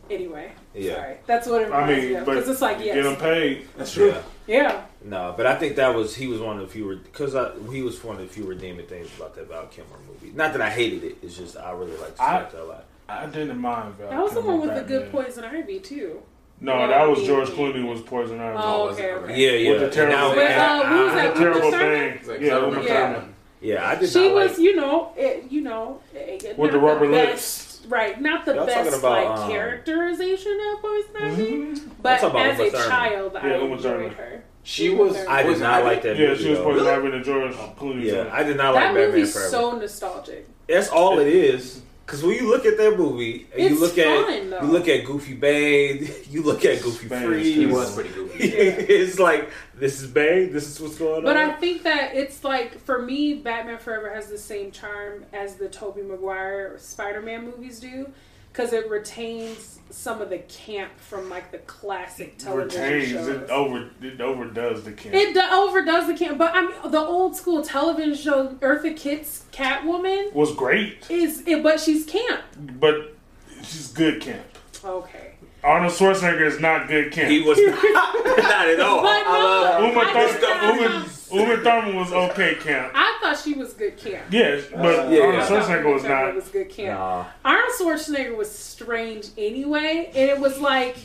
Anyway, Yeah. sorry. That's what it I reminds me mean, of because it's like get him paid. That's true. Yeah. yeah. No, but I think that was he was one of the few because I he was one of the few redeeming things about that Val Kilmer movie. Not that I hated it; it's just I really liked the I- character a lot. I didn't mind Val. That was the one with the good Batman. poison ivy too. No, that was George Clooney was Poison Ivy. Oh, okay, Okay. okay. Yeah, yeah. With the terrible, now- But, uh, who was that? the terrible Uma bang. Like, Yeah, so Uma remember Yeah. that Thurman. one? Yeah, I did She not was, like. you know, it, you know, eh, With the rubber best- lips. Right? Not the Y'all best about, like um, characterization of Poison Ivy, Mhm. but as a Thurman. child, I Yeah, Uma enjoyed Thurman. her. She was. I did not like that Yeah, movie. she was though. supposed to have a George Clooney. Yeah. I did not that like Batman movie's Forever. so nostalgic. That's all it is. Because when you look at that movie, and you It's look at fun, though. [LAUGHS] you look at Goofy Bane, you look at Goofy Bane Freeze. He was pretty goofy. [LAUGHS] it's like this is Bane. This is what's going But on. But I think that it's like for me, Batman Forever has the same charm as the Tobey Maguire Spider-Man movies do, because it retains some of the camp from like the classic television Retains shows. it over it overdoes the camp. It do- overdoes the camp, but I mean the old school television show Eartha Kitt's Catwoman was great, is it, but she's camp. but she's good camp. Okay, Arnold Schwarzenegger is not good camp. he was not, [LAUGHS] not at all. But no, I Uma, I Thurman, Uma, Uma Thurman was okay camp. I thought she was good camp. Yes, but yeah, Arnold yeah. Schwarzenegger was Uma Thurman not. Was good camp. Nah. Arnold Schwarzenegger was strange anyway, and it was like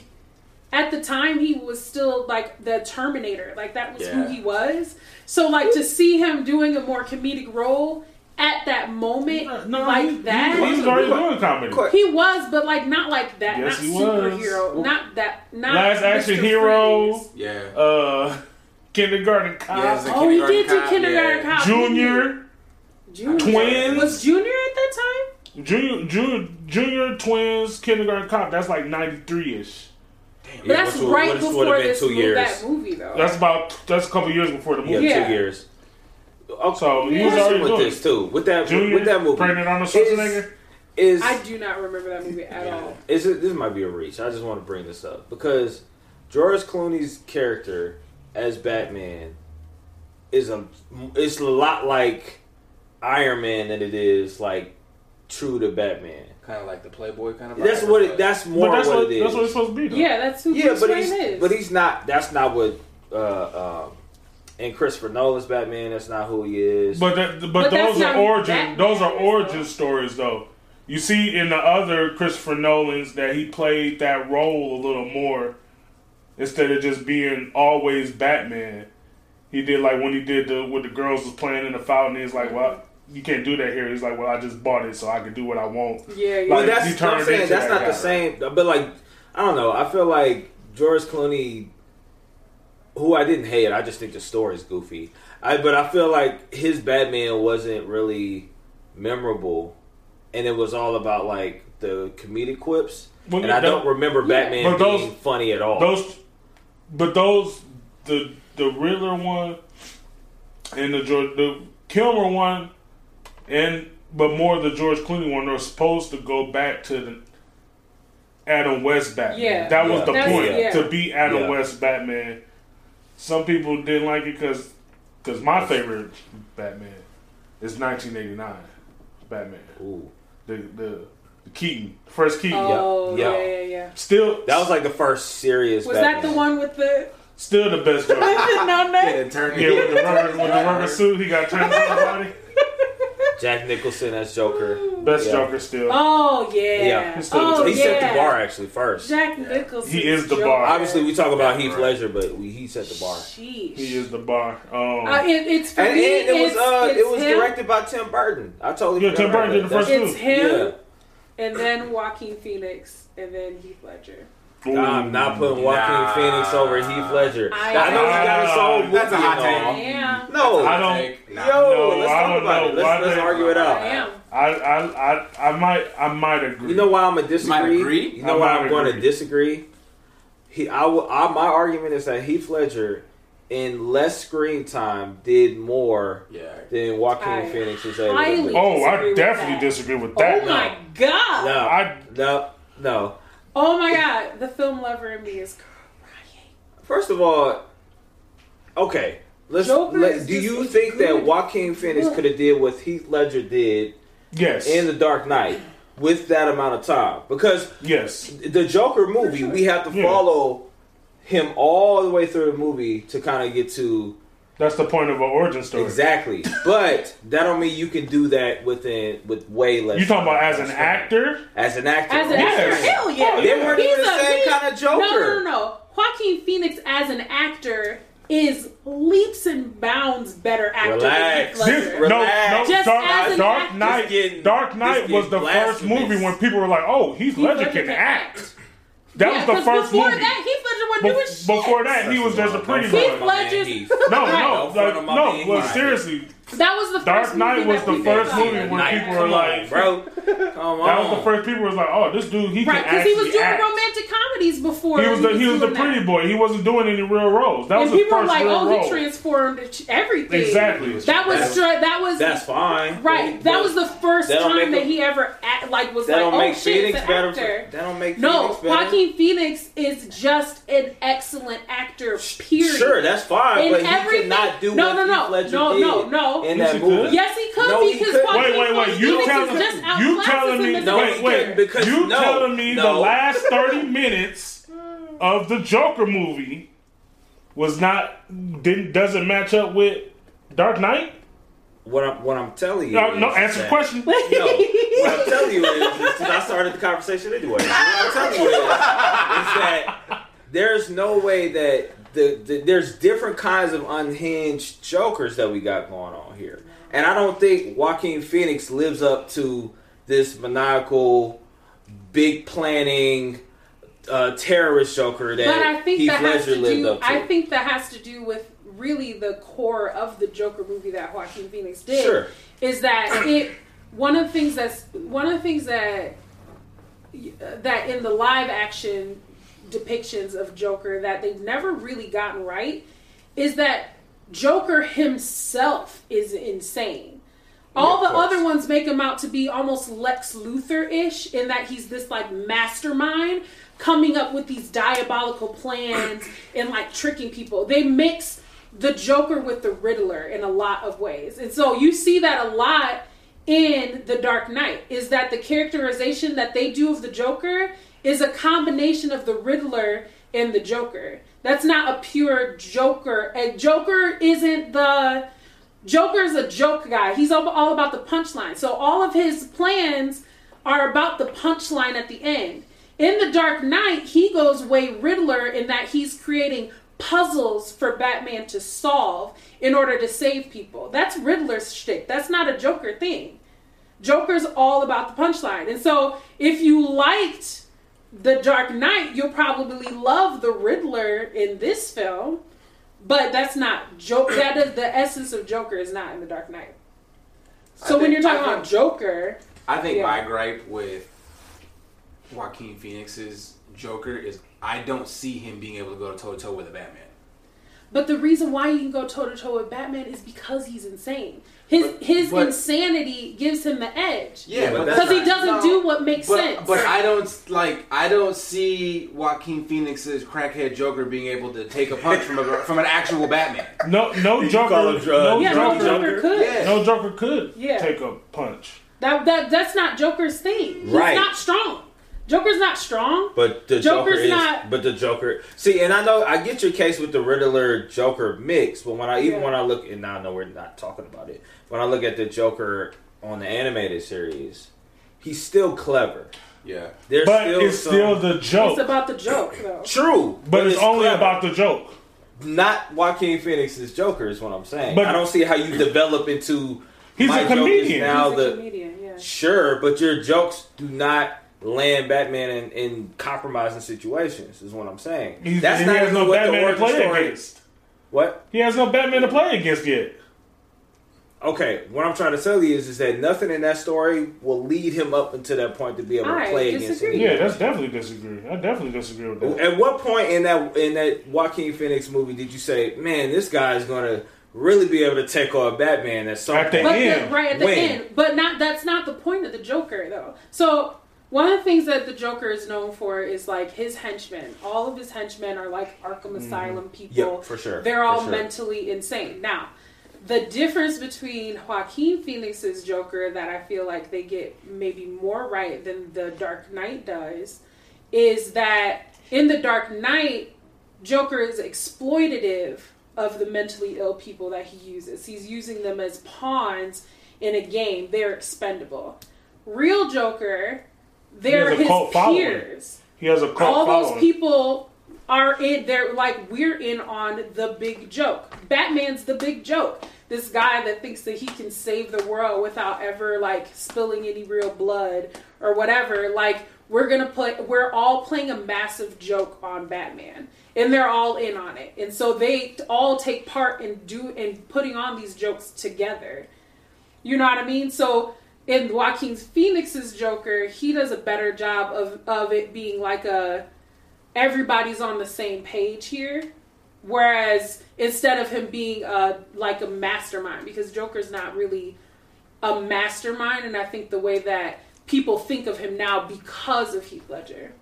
at the time he was still like the Terminator, like that was who he was. So like to see him doing a more comedic role at that moment, No, like he, that, He, he was already doing comedy. Quick. he was, but like not like that, Yes, not he was. superhero, not that, not Last Action Mr. Hero. Freeze. Yeah. Uh, Kindergarten Yeah, Cop, it's a Oh, he did do Cop, kindergarten yeah. cop. Junior, Junior. Twins. was Junior at that time. Junior, Junior, Junior Twins, Kindergarten Cop. That's like ninety three ish. But Yeah, that's which would- right which would've before been this two mo- years. that movie though. That's about that's a couple years before the movie. Yeah. two years. Okay. So he Yeah. was already with doing this too. With that Junior, with that movie, pregnant Arnold is Schwarzenegger. is I do not remember that movie at all. is it, this might be a reach. I just want to bring this up because George Clooney's character as Batman is a it's a lot like Iron Man than it is like true to Batman. Kind of like the Playboy kind of. That's what it, but- that's more But that's what, what, it is. that's what it's supposed to be. Though. Yeah, that's who yeah, Bruce but Wayne he's is. but he's not. That's not what. Uh, um, and Christopher Nolan's Batman. That's not who he is. But that, but, But those are origin Batman, those are though. origin stories though. You see in the other Christopher Nolan's that he played that role a little more instead of just being always Batman. He did like when he did the with the girls was playing in the fountain. He's like, well, you can't do that here. He's like, well, I just bought it so I can do what I want. yeah, yeah. But Like, that's what I'm saying. That's that not the guy. same. But like, I don't know. I feel like George Clooney, who I didn't hate, I just think the story's goofy. I but I feel like his Batman wasn't really memorable, and it was all about like the comedic quips. Well, and I that- don't remember Yeah. Batman But those- being funny at all. Those, but those the the Riddler one and the George, the Kilmer one, and but more the George Clooney one are supposed to go back to the Adam West Batman. Yeah. that was Yeah. the That's- point yeah. to be Adam Yeah. West Batman. Some people didn't like it because because my favorite Batman is 1989 Batman. Ooh. The the, the Keaton first Keaton. oh Yeah. yeah, yeah, yeah. Still That was like the first serious. Was that the one with the still the best [LAUGHS] Joker. non Yeah, that? the turn. Yeah, with the rubber, with the rubber suit, he got turned on the body. [LAUGHS] Jack Nicholson as Joker? Best Yeah. Joker still. Oh yeah. Yeah. He's still oh the- he yeah. set the bar actually first. Jack Nicholson. He is the bar. Obviously, we talk about Heath Ledger, but we, he set the bar. Sheesh. He is the bar. Um, Uh, it, it's for And, me. and it was uh, it's it was him, directed by Tim Burton. I totally Yeah, Tim Burton did the that. first It's him, Yeah. and then Joaquin Phoenix, and then Heath Ledger. Ooh. I'm not putting Joaquin Nah. Phoenix over Heath Ledger. I- I, know he got his own movie That's a hot and take. all. Yeah, No, I don't- nah. Yo, No, let's talk about know. it. Let's, let's argue it I out. am. I, I, I, I might, I might agree. You know why I'm gonna disagree? agree? You know I why I'm going to disagree? He, I, will- I, my argument is that Heath Ledger, in less screen time, did more Yeah. than Joaquin I Phoenix was able to do. oh, I definitely that. disagree with that. Oh that. my god! No, I, no, no. Oh my god! The film lover in me is crying. First of all, okay. Let's. Joker Let, is do just you as think that good. Joaquin Phoenix could have did what Heath Ledger did yes, in The Dark Knight with that amount of time? Because yes, the Joker movie, we have to Yeah. follow him all the way through the movie to kind of get to that's the point of an origin story. exactly. But that don't mean you can do that within with way less. You talking about as time. an actor? As an actor. As an Yes. actor, hell yeah! They weren't He's even the a- same he's- kind of Joker. No, no, no, no. Joaquin Phoenix as an actor is leaps and bounds better actor Relax. than Heath This, Ledger. no, Relax. no, Just Dark, as an Dark actor. Knight. Dark Knight was the first movie when people were like, "Oh, Heath Heath Ledger can act." That Yeah, was the first before movie. that, Heath Ledger wasn't Be- doing shit. before that, he was just a pretty Heath boy. Ledger's- No, [LAUGHS] Right. no, Don't front like, on my no. man Well, Heath. seriously, That was the first Dark Knight movie was the first movie where Night, people were like, bro, [LAUGHS] come on. that was the first people was like, oh, this dude, he Right, can because he was doing act. romantic comedies before. He was the he was the pretty that. boy. He wasn't doing any real roles. That was And his people were first like, real "Oh, role. he transformed everything." Exactly. That was That's- stra- that was That's fine. right. But- That was the first that time that he ever act, like was That like, "Oh make shit, Phoenix it's an better. actor." For, that don't make no, Phoenix better. Joaquin Phoenix is just an excellent actor. Period. Sure, that's fine, but he everything- could not do no, no, no, no, no, no, no. in Yes, that he could. movie. Yes, he could No, he because couldn't. Joaquin Wait, wait, wait. You telling just you telling me? No, wait, wait. because- you no, telling me the last thirty [LAUGHS] minutes of the Joker movie was not didn't doesn't match up with Dark Knight? What I'm what I'm telling you. No, no. Answer the question. [LAUGHS] No, what I'm telling you is, is I started the conversation anyway. What I'm telling you is, is that there's no way that the, the there's different kinds of unhinged jokers that we got going on here, and I don't think Joaquin Phoenix lives up to this maniacal, big planning. Uh, terrorist Joker that But I think Heath that has Ledger to lived do. up to. I think that has to do with really the core of the Joker movie that Joaquin Phoenix did. Sure. Is that it? One of the things that's one of the things that that in the live action depictions of Joker that they've never really gotten right is that Joker himself is insane. All Yeah, the other ones make him out to be almost Lex Luthor ish in that he's this like mastermind coming up with these diabolical plans [CLEARS THROAT] and like tricking people. They mix the Joker with the Riddler in a lot of ways. And so you see that a lot in The Dark Knight is that the characterization that they do of the Joker is a combination of the Riddler and the Joker. That's not a pure Joker. A Joker isn't the Joker's a joke guy. He's all, all about the punchline. So all of his plans are about the punchline at the end. In The Dark Knight, he goes way Riddler in that he's creating puzzles for Batman to solve in order to save people. That's Riddler's shtick. That's not a Joker thing. Joker's all about the punchline. And so if you liked The Dark Knight, you'll probably love the Riddler in this film. But that's not joke. [COUGHS] That is the essence of Joker is not in the Dark Knight. So I when you're talking I about Joker, I think Yeah. my gripe with Joaquin Phoenix's Joker is I don't see him being able to go toe to toe with a Batman. But the reason why he can go toe to toe with Batman is because he's insane. His But- his but- insanity gives him the edge. Yeah, Because he doesn't no, do what makes But, sense. but I don't like I don't see Joaquin Phoenix's crackhead Joker being able to take a punch from a, from an actual Batman. [LAUGHS] No, no You Joker. call him drug- no yeah, Joker- no Joker could. Yeah. No Joker could Yeah. take a punch. That that that's not Joker's thing. He's Right. not strong. Joker's not strong. But the Joker Joker's is, not- but the Joker. See, and I know I get your case with the Riddler Joker mix, but when I even Yeah. when I look, and now I know we're not talking about it. When I look at the Joker on the animated series, he's still clever. Yeah. There's But still it's some- still the joke. It's about the joke though. [CLEARS THROAT] true, but it's, only clever. about the joke. not Joaquin Phoenix's Joker is what I'm saying. But- I don't see how you develop into. He's my a Joker's comedian. Now He's a the comedian, yeah. Sure, but your jokes do not land Batman in, in compromising situations. Is what I'm saying. He's, That's he not has even no what the Batman to play story. against. What? He has no Batman to play against yet. Okay, what I'm trying to tell you is, is that nothing in that story will lead him up until that point to be able to I play against disagree. anyone. Yeah, that's definitely disagree. I definitely disagree with that. At what point in that in that Joaquin Phoenix movie did you say, "Man, this guy is going to really be able to take on Batman at some At the point"? But end. the, right at the When? end, but not that's not the point of the Joker though. So one of the things that the Joker is known for is like his henchmen. All of his henchmen are like Arkham Asylum people. Mm-hmm. Yep, for sure. They're all sure. mentally insane. Now, the difference between Joaquin Phoenix's Joker that I feel like they get maybe more right than the Dark Knight does is that in the Dark Knight, Joker is exploitative of the mentally ill people that he uses. He's using them as pawns in a game. They're expendable. Real Joker, they're He has a his cult following. peers He has a cult all following. those people are in they're like we're in on the big joke batman's the big joke this guy that thinks that he can save the world without ever like spilling any real blood or whatever like we're gonna play. We're all playing a massive joke on Batman, and they're all in on it, and so they all take part in do in putting on these jokes together. You know what I mean? So in Joaquin Phoenix's Joker, he does a better job of of it being like a everybody's on the same page here. Whereas instead of him being a like a mastermind, because Joker's not really a mastermind, and I think the way that people think of him now because of Heath Ledger.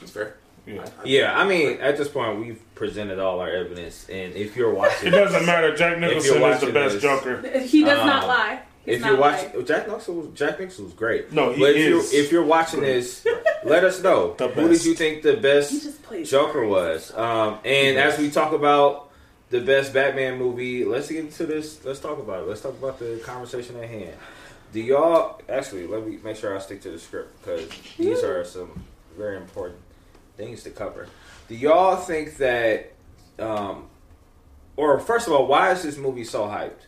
That's fair. Yeah. Yeah, I mean, at this point, we've presented all our evidence, and if you're [LAUGHS] watching, It doesn't matter. Jack Nicholson is the best this- Joker. He does not Um, lie. He's if you're lying. watching, Jack Nicholson was Jack Nicholson was great. No, he but if is. you're if you're watching this, let us know The who did you think the best just plays Joker was. Um, and as we talk about the best Batman movie, let's get into this. Let's talk about it. Let's talk about the conversation at hand. Do y'all actually? Let me make sure I stick to the script because these are some very important things to cover. Do y'all think that, um, or first of all, why is this movie so hyped?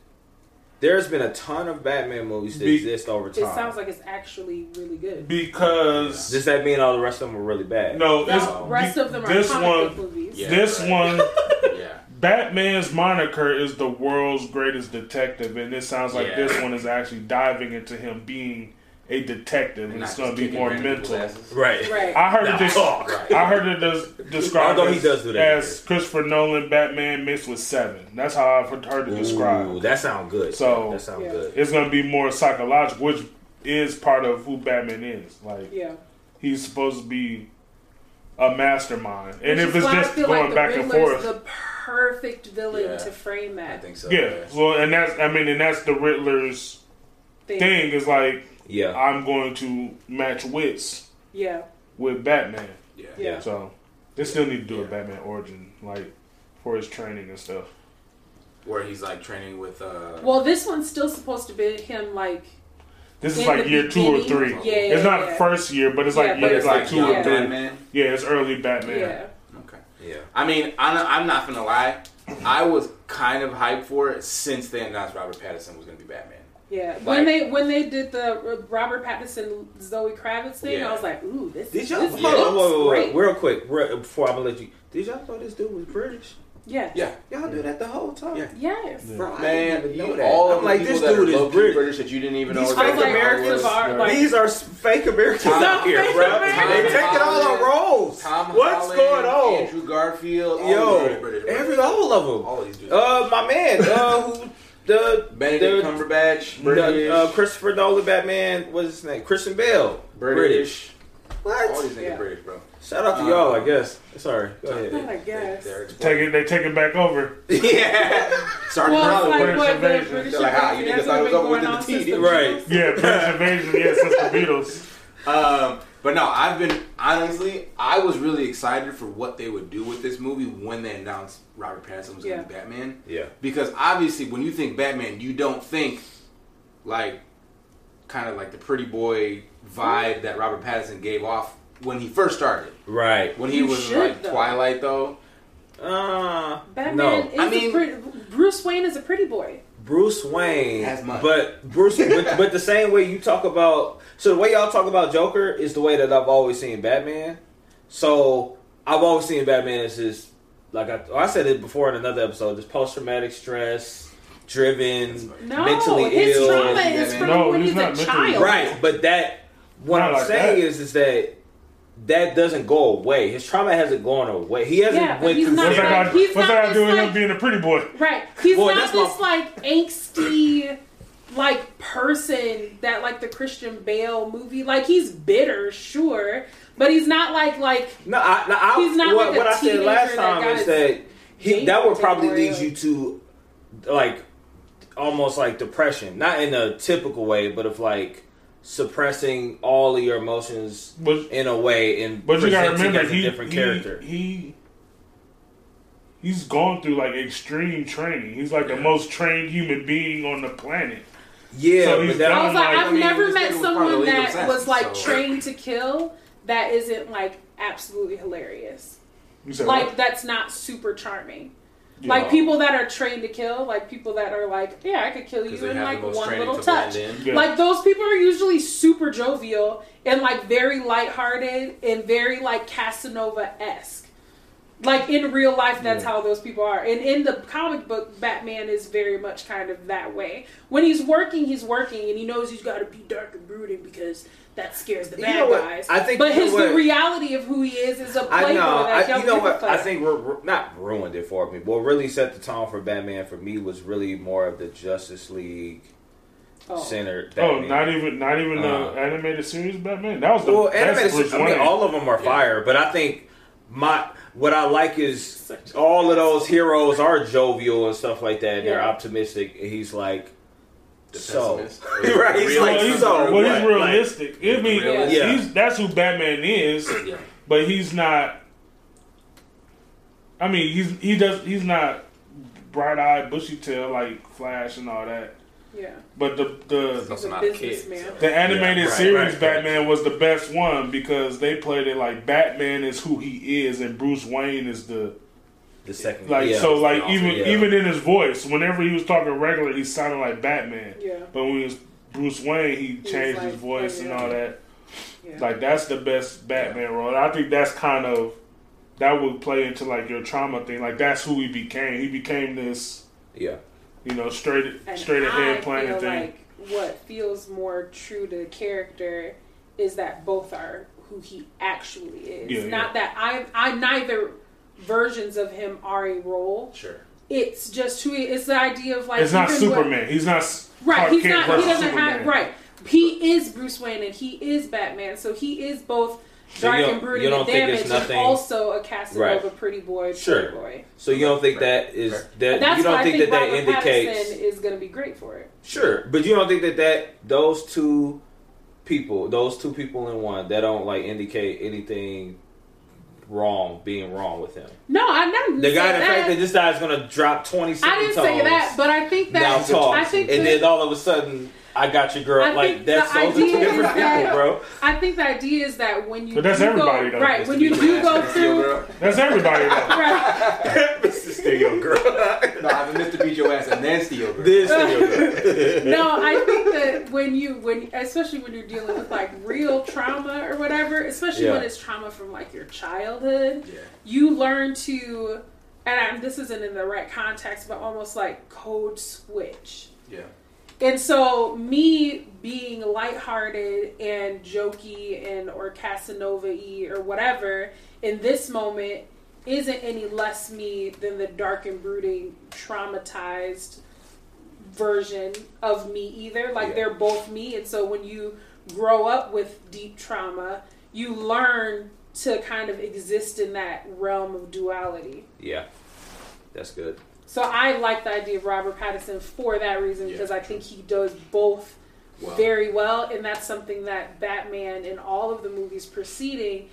There's been a ton of Batman movies that Be- exist over time. It sounds like it's actually really good. Because Does that mean all the rest of them are really bad? no, The it's, rest of them are this comic one, movies. Yeah. this right. one, [LAUGHS] Yeah. Batman's moniker is the world's greatest detective, and it sounds like Yeah. this one is actually diving into him being a detective, and Not it's going to be more mental. Right. Right. I heard Nah, it. Des- talk. Right. I heard it does described Although he as, does do that as Christopher Nolan Batman mixed with Seven. That's how I've heard it Ooh, described. that sounds good. So- that sounds Yeah. good. It's going to be more psychological, which is part of who Batman is. Like yeah. he's supposed to be a mastermind, and Which if it's just going like back and forth, the perfect villain Yeah. to frame that. I think so. yeah. Well, and that's I mean, and that's the Riddler's thing. thing is like Yeah. I'm going to match wits Yeah. with Batman. Yeah. Yeah. So they still need to do a Batman origin, like for his training and stuff. Where he's like training with uh Well, this one's still supposed to be him like This is like the year two or three. Yeah, it's not yeah. first year, but it's Yeah, like but year it's like like two or three. Batman. Yeah, it's early Batman. yeah. Okay. Yeah. I mean, I'm I'm not gonna lie. I was kind of hyped for it since they announced Robert Pattinson was gonna be Batman. Yeah, Like- when they when they did the Robert Pattinson Zoe Kravitz thing, Yeah. I was like, "Ooh, this Did y'all looks hold on, wait, wait, wait, real quick, real, before I'm gonna let you? Did y'all know this dude was British? Yeah. Yeah. Y'all knew that the whole time. Yeah. Yes. Bro, Man, didn't know you, that. all I'm of like, the this people that dude are is low-key British. British that you didn't even know. These were fake like, Americans Americans are like These are fake Americans out here, fake bro. Americans. They taking all Tom the roles. Tom What's Holland, going on? Andrew Garfield, Yo, these British, British. every all of them. all these dudes. Uh, my man, uh, who the Benedict the, Cumberbatch, British, the, uh, Christopher Nolan Batman. What's his name? Christian Bale. British. What? All these niggas Yeah. British, bro. Shout out to Uh, y'all, I guess. Sorry, go Oh, ahead. I guess. They're Take it, they take it back over. [LAUGHS] yeah. Starting Well, it's like British what invasion. British They're like, "Ah, you invasion niggas thought it was hasn't over with going the on T, since did the we?" Right. Beatles. Yeah, British invasion. Yeah, since the Beatles. [LAUGHS] Um, but no, I've been honestly, I was really excited for what they would do with this movie when they announced Robert Pattinson was going to be Batman. Yeah. Because obviously, when you think Batman, you don't think like kind of like the pretty boy vibe that Robert Pattinson gave off when he first started. Right. When he You was should, like though. Twilight, though. Uh, Batman no. is I a mean- pretty, Bruce Wayne is a pretty boy. Bruce Wayne As much. but Bruce, but, but the same way you talk about, so the way y'all talk about Joker is the way that I've always seen Batman. So I've always seen Batman as this, like I, I said it before in another episode, this post traumatic stress, driven, No, mentally his ill. trauma is from No, when he's he's, not a child. Right, but that what Not I'm like saying that. is is that that doesn't go away. His trauma hasn't gone away. He hasn't Yeah, went he's through. not What's that Right. got? He's What's that got to do this, with him being a pretty boy? Right. He's Boy, not this my- like angsty like person that like the Christian Bale movie. Like he's bitter, sure, but he's not like like No, I, no, I, He's not what, like what I said last time got is that he that would probably lead away. you to like almost like depression, not in a typical way, but if like suppressing all of your emotions But in a way and but you gotta presenting remember as a he different he, character. he he's gone through like extreme training. He's like the most trained human being on the planet. yeah, so but that I was like, like- I've I mean, never met nigga was part of someone the League of that Assassins, was like so- trained to kill that isn't like absolutely hilarious. Like what? that's not super charming. Like Yeah. people that are trained to kill, like people that are like, yeah, I could kill you in like one little to touch. blend in. Yeah. Like those people are usually super jovial and like very lighthearted and very like Casanova esque. Like in real life, that's Yeah. how those people are. And in the comic book, Batman is very much kind of that way. When he's working, he's working, and he knows he's got to be dark and brooding because that scares the You bad know what? guys. I think but you his what? the reality of who he is is a I playboy know. that I, you know what? fuck. I think we're not ruined it for me. What really set the tone for Batman for me was really more of the Justice League Oh. centered. Oh, not even not even Uh, the animated series Batman. That was the well, best animated. I mean, all of them are Yeah. fire, but I think my what I like is all of those heroes are jovial and stuff like that. And They're optimistic. He's like. The So [LAUGHS] right, he's Real- like well, he's, so. well, what? he's Like, realistic. I mean, Realistic. Yeah. he's that's who Batman is, Yeah. but he's not. I mean, he's he does he's not bright eyed, bushy tail like Flash and all that. yeah, But the the He's also a kid. so- The animated Yeah, right, series right, right. Batman was the best one because they played it like Batman is who he is and Bruce Wayne is the the second. like yeah. so like also, even yeah. even in his voice whenever he was talking regular he sounded like Batman Yeah, but when he was Bruce Wayne he was changed like, his voice oh, and all that yeah. like that's the best Batman role and I think that's kind of that would play into like your trauma thing like that's who he became he became this yeah. you know straight And straight ahead I planning thing like what feels more true to the character is that both are who he actually is. Yeah, Not that I I neither versions of him are a role. Sure. It's just who he it's the idea of like it's not even what- Superman he's not right, Clark he's Kent not he doesn't Superman. have right. He is Bruce Wayne and he is Batman, so he is both So dark you and brooding you don't and damaged it's nothing- and also a Casanova Right. pretty boy Sure. playboy. So you don't think Right. that is Right. that That's you don't think, think that that indicates Pattinson is going to be great for it. Sure, but you don't think that that those two people, those two people in one, that don't like indicate anything wrong, being wrong with him. No, I never. The guy, that. fact that this guy's gonna drop twenty. I didn't say that, but I think now that talk, I think and that, then all of a sudden, I got your girl. I like that's the those are two is different that- people, bro. I think the idea is that when you But that's everybody, go, though. right Just when you do go through, that's everybody though. [LAUGHS] right [LAUGHS] Mr. Steel Girl. No, I've been Mr. Beat Your Ass and then Steel Girl. this Steel Girl. [LAUGHS] no I think that when you when especially when you're dealing with like real trauma or whatever especially Yeah. when it's trauma from like your childhood Yeah. you learn to and I, this isn't in the right context but almost like code switch Yeah. And so me being lighthearted and jokey and or Casanova y or whatever in this moment isn't any less me than the dark and brooding traumatized version of me either. Like Yeah. they're both me and so when you grow up with deep trauma, you learn to kind of exist in that realm of duality. yeah, that's good. So I like the idea of Robert Pattinson for that reason Yeah, because I think he does both Well, very well, and that's something that Batman in all of the movies preceding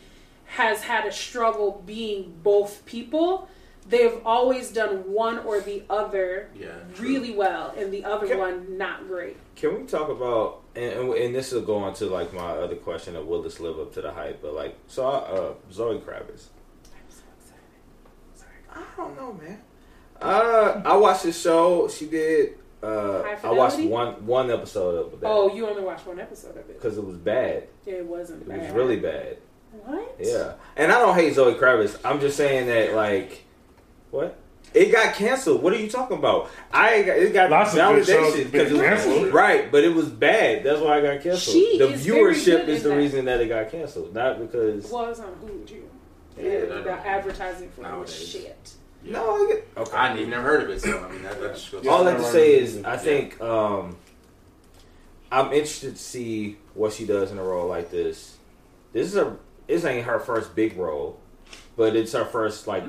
has had a struggle being both people. They've always done one or the other Yeah, really well, and the other Okay. one not great. Can we talk about and, and, and this will go on to like my other question of will this live up to the hype? But like, so uh, Zoe Kravitz. I'm so excited. Sorry. I don't know, man. Uh, I watched this show. She did. Uh, I watched one one episode of that Oh, you only watched one episode of it. because it was bad. Yeah, it wasn't It bad. was really bad. What? Yeah, and I don't hate Zoe Kravitz. I'm just saying that like, what? It got canceled. What are you talking about? I got, it got Lots of validation been it was canceled. right, but it was bad. That's why I got canceled. She the is viewership is the that. reason that it got canceled, not because. Well, it's on Hulu too. Yeah, Yeah, the advertising for it shit. No, I get. Okay. I hadn't even never heard of it, so I mean that, that just goes. All I have to say is, I think um, I'm interested to see what she does in a role like this. This is a this ain't her first big role, but it's her first like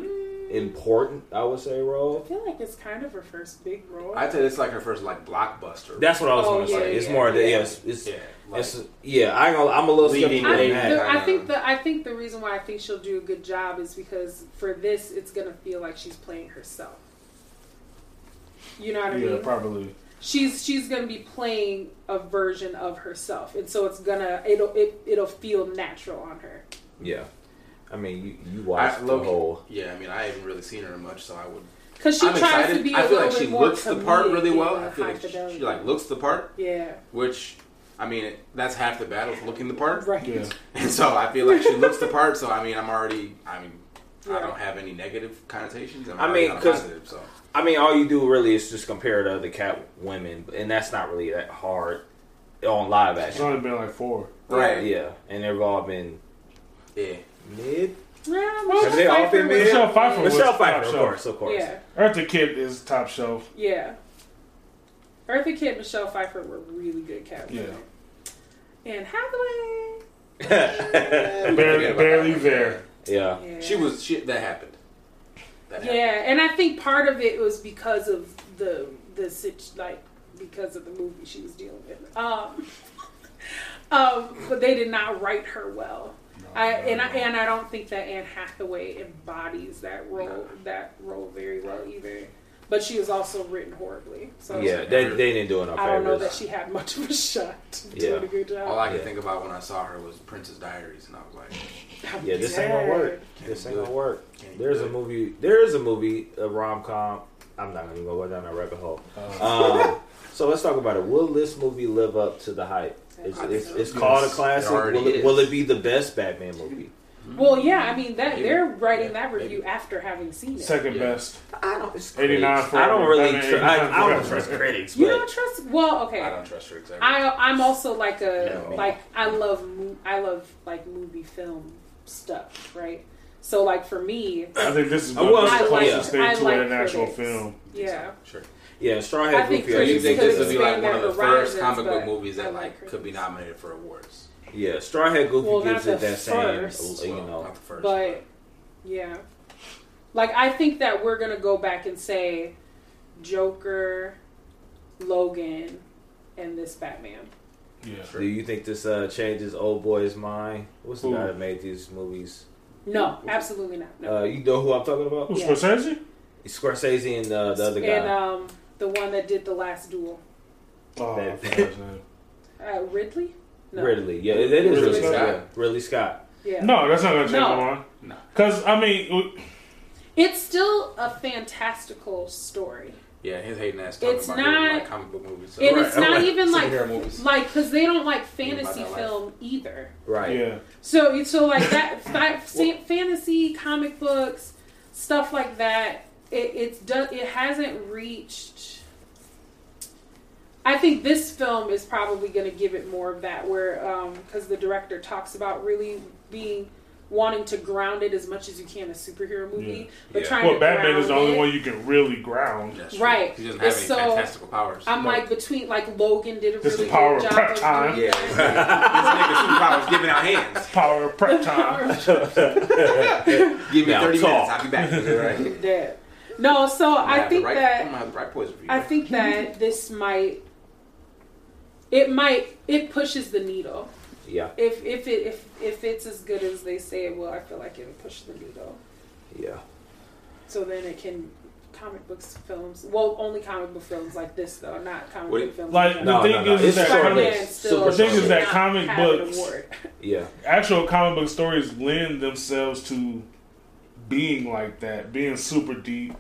important, I would say, role. I feel like it's kind of her first big role. I'd say it's like her first like blockbuster. That's what I was Oh, going to yeah, say. It's yeah, more the yeah. yes, it's, yeah. Like, it's yeah. I ain't gonna, I'm a little Leading skeptical I, think the, I think the I think the reason why I think she'll do a good job is because for this it's gonna feel like she's playing herself. You know what I mean? Yeah, mean? probably. She's she's gonna be playing a version of herself, and so it's gonna it'll it, it'll feel natural on her. Yeah, I mean, you you I, watched the low-key- whole. Yeah, I mean I haven't really seen her much, so I would. because she I'm tries excited. to be. I a feel like she looks the part really well. I feel like she, fidelity. she like looks the part, Yeah. which I mean that's half the battle is looking the part. Right. Yeah. [LAUGHS] And so I feel like she looks the part. So I mean, I'm already. I mean, I don't have any negative connotations. I'm I mean, on a 'cause- So I mean, all you do really is just compare to other cat women, and that's not really that hard on live action. It's action. only been like four. right, Yeah, and they've all been yeah. Mid. Yeah, Have they all been mid? Michelle Pfeiffer was Michelle top Pfeiffer, of course, of course. Yeah, Eartha Kitt is top shelf. yeah. Eartha Kitt, Michelle Pfeiffer were really good cat Yeah. And Hathaway. [LAUGHS] Barely- barely there. yeah. Yeah. She was. She that happened. That happened. Yeah, and I think part of it was because of the the sit like because of the movie she was dealing with. Um, [LAUGHS] um, but they did not write her well. I and I and I don't think that Anne Hathaway embodies that role that role very well either. But she was also written horribly. So Yeah, they, they didn't do enough I don't know that she had much of a shot Yeah. doing a good job. All I could Yeah. think about when I saw her was Princess Diaries, and I was like, Yeah, this ain't gonna dead. work. This ain't gonna work. There's a movie. There is a movie, a rom com. I'm not gonna go down that rabbit hole. Um, so let's talk about it. Will this movie live up to the hype? It's, it's, it's called a classic. it Will it, is. will it be the best Batman movie? Well, yeah, I mean that Maybe. they're writing Yeah, that review maybe. after having seen it. Second Yeah. best. I don't. It's 89 I don't really. Batman, Tr- I, I don't trust critics. You don't trust? Well, okay. I don't trust her exactly. I I'm also like a Yeah. like I love I love like movie film stuff, right? So like for me, I think this is I one was- of the I like closest I thing to like an actual film. Yeah, Sure. Yeah, Straw I Hat think Goofy. I you think this would be like one of the first comic book movies that like like could be nominated for awards? Yeah, Straw Hat Goofy Well, gives it that first. same. You know, not the first. but yeah, like I think that we're gonna go back and say Joker, Logan, and this Batman. Yeah. do you think this uh, changes old boy's mind? What's the Who? guy that made these movies? No, absolutely not. No. Uh, you know who I'm talking about? Who's Yeah. Scorsese? Scorsese and uh, the other guy. and um, the one that did the last duel, Oh, I That- forgot his name. uh, Ridley. No. Ridley. Yeah, it, it is Ridley Ridley Scott. Scott. Yeah, Ridley Scott. Yeah. No, that's not gonna change No. my mind. No. Because I mean, It's still a fantastical story, Yeah, his hating ass talking It's about not- like comic book movies. So. and Right, it's not like, even like superhero movies. like because they don't like fantasy that life. film either. Right. yeah, So it's so like that [LAUGHS] fa- fa- fantasy comic books stuff like that. It it's done. It hasn't reached. I think this film is probably going to give it more of that, where um, because the director talks about really being wanting to ground it as much as you can a superhero mm, movie, Yeah. but Yeah. trying well, to Batman ground is the only it. one you can really ground. That's true. Right. He doesn't have It's any so- fantastical powers. I'm No. like between like Logan did a This really is power good of job prep of time. Yeah. that. this nigga superpowers giving out hands. [LAUGHS] Power of prep [LAUGHS] time. Give me Now 30 talk. minutes, I'll be back. [LAUGHS] Right? Dead. No, so I'm gonna I have the think right, that I'm have the right poison for you. I think [LAUGHS] that this might it might it pushes the needle. Yeah. If if it if if it's as good as they say it will, I feel like it'll push the needle. Yeah. So then it can comic books films well only comic book films like this though, not comic What- book films. Like in the No, thing no, no. is, It's that short comic, Spider-Man still The thing is short should that not comic an books- award. Yeah. actual comic book stories lend themselves to being like that, being super deep,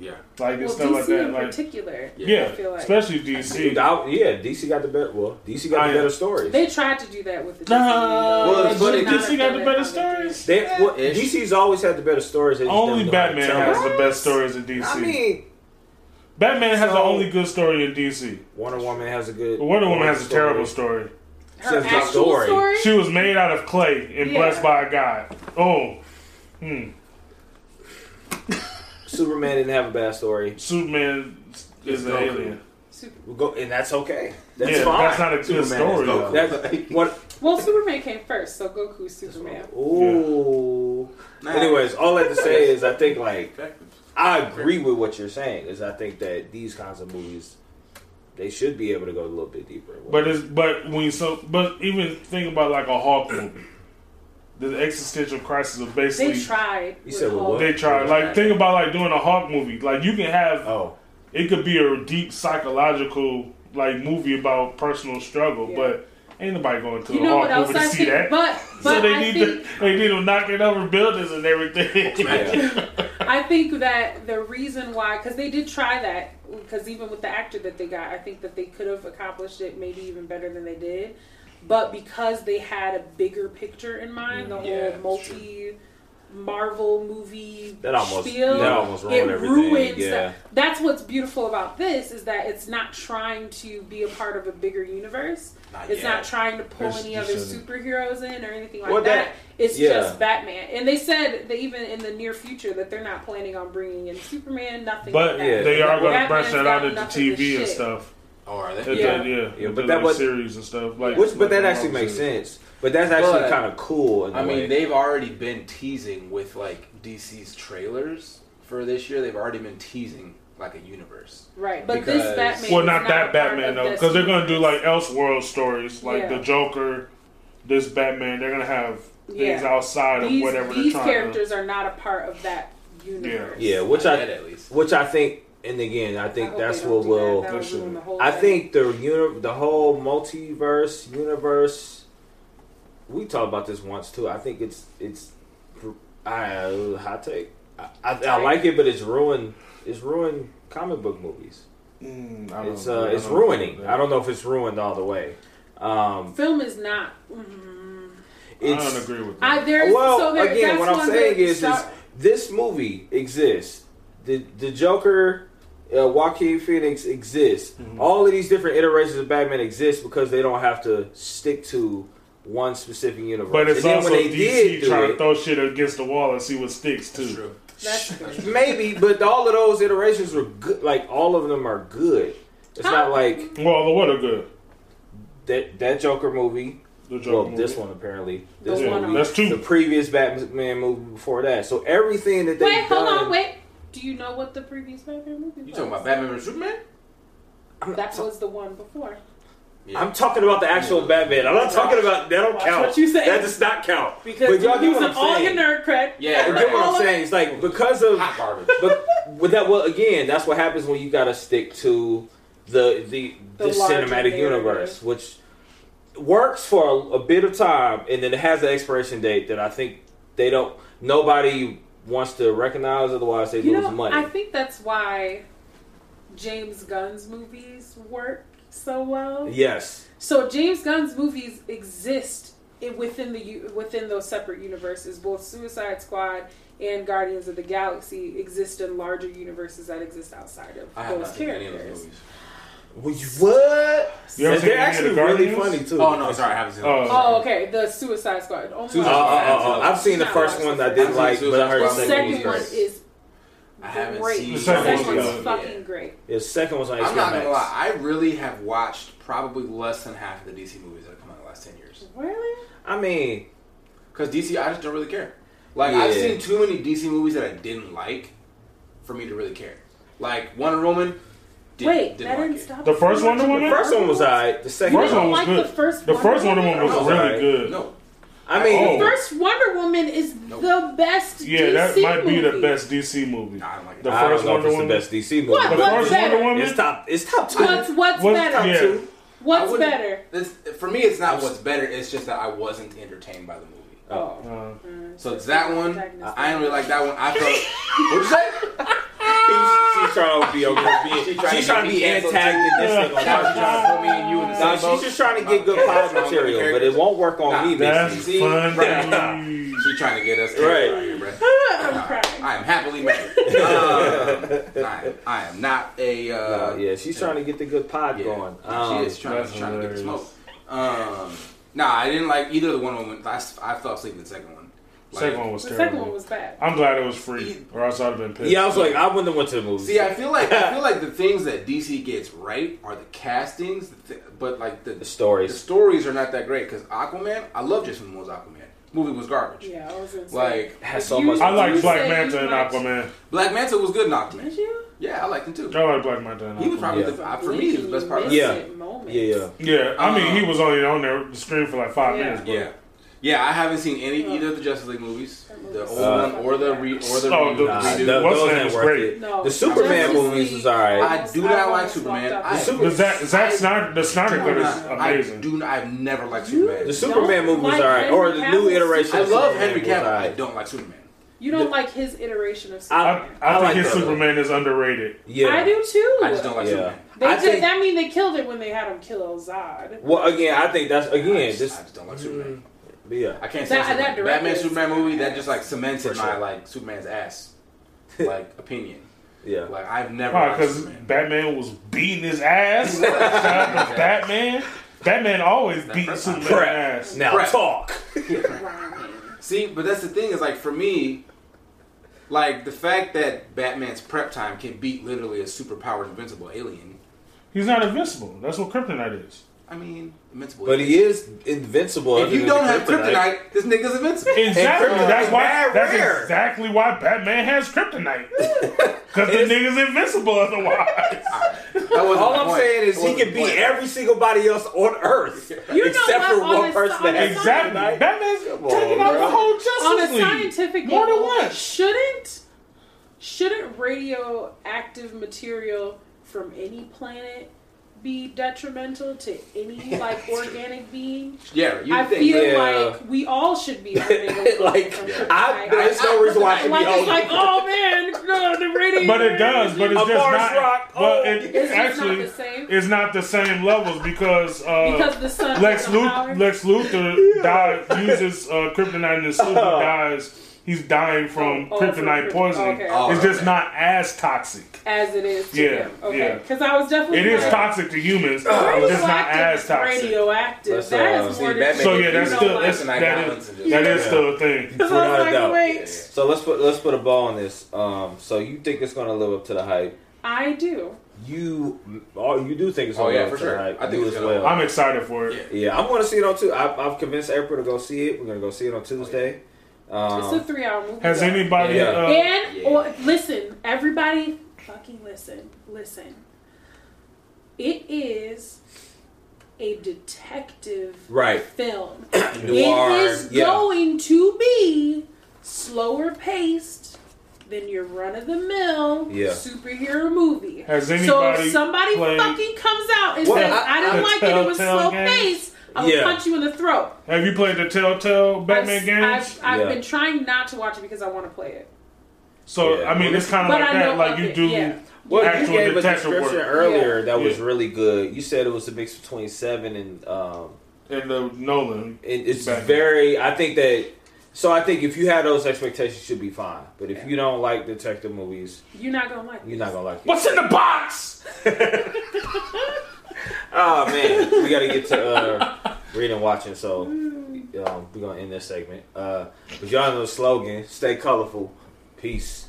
yeah. like and Well, stuff DC like that. in Like particular, yeah, I feel like especially DC. Dude, I- yeah, DC got the better. Well, DC got I- the better stories. they tried to do that with the DC. Nah, movie, though. Well, They it's funny, DC got the better how they did. stories. They, well, DC's always had the better stories. Only don't know how to Batman has them. the best stories in DC. I mean, Batman has the only good story in DC. Wonder Woman has a good. Wonder Woman has a terrible story. Her Just the actual story. story. She was made out of clay and Yeah. blessed by a god. Oh, hmm. Superman didn't have a bad story. Superman is an Goku. alien. Super- go, and that's okay. That's yeah, fine. that's not a good Superman story. Goku. though. That's what. Well, Superman came first, so Goku's Superman. Ooh. Nah. Anyways, all I have to say is I think like I agree with what you're saying. Is I think that these kinds of movies they should be able to go a little bit deeper. But it's but when you so but even think about like a Hulk movie, the existential crisis of basically They tried. You said with what? they try like think about like doing a Hulk movie. Like you can have oh, it could be a deep psychological like movie about personal struggle, Yeah. but ain't nobody going to You a know Hulk movie to see think? that. But [LAUGHS] so they I need think to [LAUGHS] they need to knock it over buildings and everything. [LAUGHS] yeah. I I think that the reason why, because they did try that, because even with the actor that they got, I think that they could have accomplished it maybe even better than they did. But because they had a bigger picture in mind, the Mm, Yeah, whole multi Marvel movie That almost spiel, that almost it everything. ruins yeah. that. That's what's beautiful about this is that it's not trying to be a part of a bigger universe. Not It's yet. not trying to pull It's any just other a- superheroes in or anything like Well, that. that- It's yeah. just Batman. And they said that even in the near future that they're not planning on bringing in Superman, nothing But like that. Yeah. they are going to Batman's branch that out into of the TV and shit. stuff. Oh, are If they? Yeah. they- yeah, Yeah, but that like was- series and stuff. Like, Which, but that actually makes series. sense. But that's actually kind of cool. In a I way. mean, they've already been teasing with like DC's trailers for this year. They've already been teasing like a universe. Right. But Because- this Batman Well, is not that Batman though, because they're going to do like Elseworld stories, like Yeah. the Joker, this Batman. They're going to have things Yeah. outside of whatever these they're trying characters are not a part of that universe. yeah, which Not I at least. which I think, and again, I think hope that's what do will. That. That would ruin the whole I thing. think the uni- the whole multiverse universe. We talked about this once too. I think it's it's. I uh, hot take. I, I, I like it, but it's ruined. It's ruined comic book movies. Mm, It's uh, it's ruining. I don't know if it's ruined all the way. Um, film is not. Mm, I don't agree with that. I there's well so there, again. What I'm saying that is, is start- this movie exists. The the Joker, uh, Joaquin Phoenix exists. Mhm. All of these different iterations of Batman exist because they don't have to stick to one specific universe. but it's and also when they DC did do trying to it, throw shit against the wall and see what sticks That's too. true. that's good. maybe, but all of those iterations were good. Like all of them are good. It's Huh? not like Well, the what are good? that that Joker movie. The Joker Well, movie. this one apparently. This Yeah, one movie. that's The previous Batman movie before that. So everything that they Wait, hold done, on, wait. Do you know what the previous Batman movie was? You talking about Batman vs Superman? I'm, That was the one before. Yeah. I'm talking about the actual Batman. I'm not talking about that. Don't Watch count. what you say. That does not count. Because but y'all you're get what using I'm all your nerd cred. Yeah, You right. get what I'm saying? It's like because of hot garbage. but with that well again, that's what happens when you gotta stick to the the, The the, cinematic narrative. universe, which works for a, a bit of time, and then it has an expiration date that I think they don't. Nobody wants to recognize, otherwise they You lose know, money. I think that's why James Gunn's movies work so well. yes, So James Gunn's movies exist within the within those separate universes. Both Suicide Squad and Guardians of the Galaxy exist in larger universes that exist outside of I those any of those characters. movies. Well, you- what? You ever they're any actually the really Guardians? funny too. Oh no, sorry, I haven't seen Oh. those. Oh, okay. The Suicide Squad. Oh, Suicide Uh, uh, Squad. uh, uh, I've seen the first one the I didn't first like, but I heard The the Suicide second second one one was great. is I haven't great. seen The The second second one's one's good. fucking Yeah. great. The second one's on I'm HBO not Max. gonna lie, I really have watched probably less than half of the DC movies that have come out in the last ten years. Really? I mean, Because DC, I just don't really care. Like I've seen too many DC movies that I didn't like for me to really care. Like Wonder Woman. Did, Wait, didn't that like didn't it. stop. The first Wonder watching Woman? the first one was alright. The second First You one was like good. the first The Wonder first Wonder Woman was No, really alright. good. No, I mean, Oh. First Wonder Woman is Nope. the best. DC Yeah, that DC might be the movie. best DC movie. nah, I don't like it. The I first don't know if Wonder it's Woman. the best DC movie. What? The but What's first Wonder better? Woman. It's top. It's top two. What's what's What's- better? top yeah. two. I What's wouldn't- better? It's, for me, it's not what's better. It's just that I wasn't entertained by the movie. Oh. Uh, So it's that one. I, I didn't really like that one. I thought. [LAUGHS] What'd you say? She's trying to be over here. She's She's trying trying, to to be get me antagonistic on she's trying to put me and you in the same boat. she's just trying to get good pilot Okay. material, but it won't work on Nah, me, that's Missy. See, funny. right. She's trying to get us killed Right. here, bro. I'm crying. I am happily married. [LAUGHS] Um, I, am, I am not a. Uh, No, yeah, she's trying to get the good pod yeah, going. she Um, is trying, she's trying to get the smoke. Um, nah, I didn't like either of the one woman. I, I fell asleep in the second one. Like, second one was The terrible. second one was bad. I'm glad it was free, or else I'd have been pissed. yeah, I was like, I wouldn't have went to the movie. See, I feel like I feel [LAUGHS] like the things that DC gets right are the castings, the th- but like the the the stories. stories are not that great. Because Aquaman, I love Jason Momoa's Aquaman. Movie was garbage. Yeah, I was insane. Like Has so you- much- I like Black Manta and Aquaman. Black Manta was good in Aquaman. Did you? Yeah, I liked him too. I like Black Manta and He was probably Yeah. the, for me he was the best part. Of the Yeah. Moments. Yeah, yeah. Yeah, I mean, Um, he was only on there the screen for like five Yeah. minutes. But Yeah, yeah. I haven't seen any either of the Justice League movies, the old Uh, one or the re, or the Oh, re, the- Nah, redo. tho- What's those the name ain't was worth great. it. No, The Superman Justice movies League, was alright. I do not almost like Superman. I- the Super- Zack, Zack Snyder, the Snyder cut is not- I amazing. do. not- I've never liked Superman. The Superman Don't movie was alright, or the new iteration. I love Henry Cavill. I don't like Superman. You don't The- like his iteration of Superman. I, I think like his that. Superman is underrated. Yeah. I do too. I just don't like Yeah. Superman. They I did, think- that mean they killed it when they had him kill Zod. Well, again, I think that's I again just, this. I just don't like Superman. Mm. But yeah, I can't That- stand that Superman. Batman Superman movie that just like cemented For my like Superman's ass [LAUGHS] like opinion. yeah. Like I've never Because Batman was beating his ass. [LAUGHS] Shout out to Batman. Batman always That beating Superman's ass. Now Prep. talk. [LAUGHS] See, but that's the thing is like for me, like the fact that Batman's prep time can beat literally a superpowered invincible alien. He's not invincible. That's what Kryptonite is. I mean, invincible. But he is invincible. If you don't have kryptonite, this nigga's invincible. Exactly. That's why. That's rare. exactly why Batman has kryptonite. [LAUGHS] Because the nigga's invincible otherwise. [LAUGHS] All I'm point. saying is he wasn't can beat every single body else on Earth, [LAUGHS] You except for On one a- person on that has exactly. kryptonite. Batman's Come on, taking out the whole Justice On a League. scientific More than one. shouldn't shouldn't radioactive material from any planet be detrimental to any like [LAUGHS] organic being? Yeah, you I think. feel yeah. like we all should be [LAUGHS] living like from I, kryptonite. there's no reason why I should like be it's like, oh man, no, the radio. But it does. But it's just not. rock, Well, oh. it, It's actually not the same it's not the same levels because. Uh, because the sun. Lex, has Luth- power. Lex Luthor [LAUGHS] died, uses uh, kryptonite in his suit. He dies. He's dying from Oh, oh, kryptonite kryp- poisoning. okay. Oh, it's just okay. not as toxic. as it is to Yeah, him. Okay, yeah. because I was definitely It is toxic to humans. It's just not as radioactive. toxic. Radioactive. Let's, That uh, is see, more than So yeah, that's still that's, like- that is that is Yeah. still a thing. Because I was a like, wait, So let's put let's put a ball on this. Um, so you think it's gonna live up to the hype? I do. You, oh, you do think it's Oh, gonna yeah, live for up to the sure. hype? I think you it's as well. I'm excited for it. Yeah. yeah, I'm going to see it on two. I've, I've convinced April to go see it. We're going to go see it on Tuesday. It's a Um, three-hour movie. Has though. anybody? Yeah. Uh, And Yeah. or, listen, everybody, fucking listen, listen. It is a detective right, film. [COUGHS] noir. It is yeah. going to be slower paced than your run of the mill Yeah. superhero movie. Has anybody So if somebody played- fucking comes out and Well, says, I- I, didn't I- like it, it was slow games? paced, I will Yeah. punch you in the throat. have you played the Telltale Batman I've, games? I've, I've Yeah. been trying not to watch it because I want to play it. so Yeah. I mean, it's kind of like I know that. Like of you it, do. yeah. Well, you gave a detective description work. earlier that was Yeah. really good. You said it was a mix between Seven and um, And the Nolan. it, it's Batman. very. I think that. So I think if you have those expectations, you should be fine. But if Yeah. you don't like detective movies, You're not gonna like you're it. not gonna like it. What's in the box? [LAUGHS] [LAUGHS] oh man, we gotta get to uh, reading watching. So um, we're gonna end this segment. Uh, but y'all know the slogan: Stay colorful. Peace.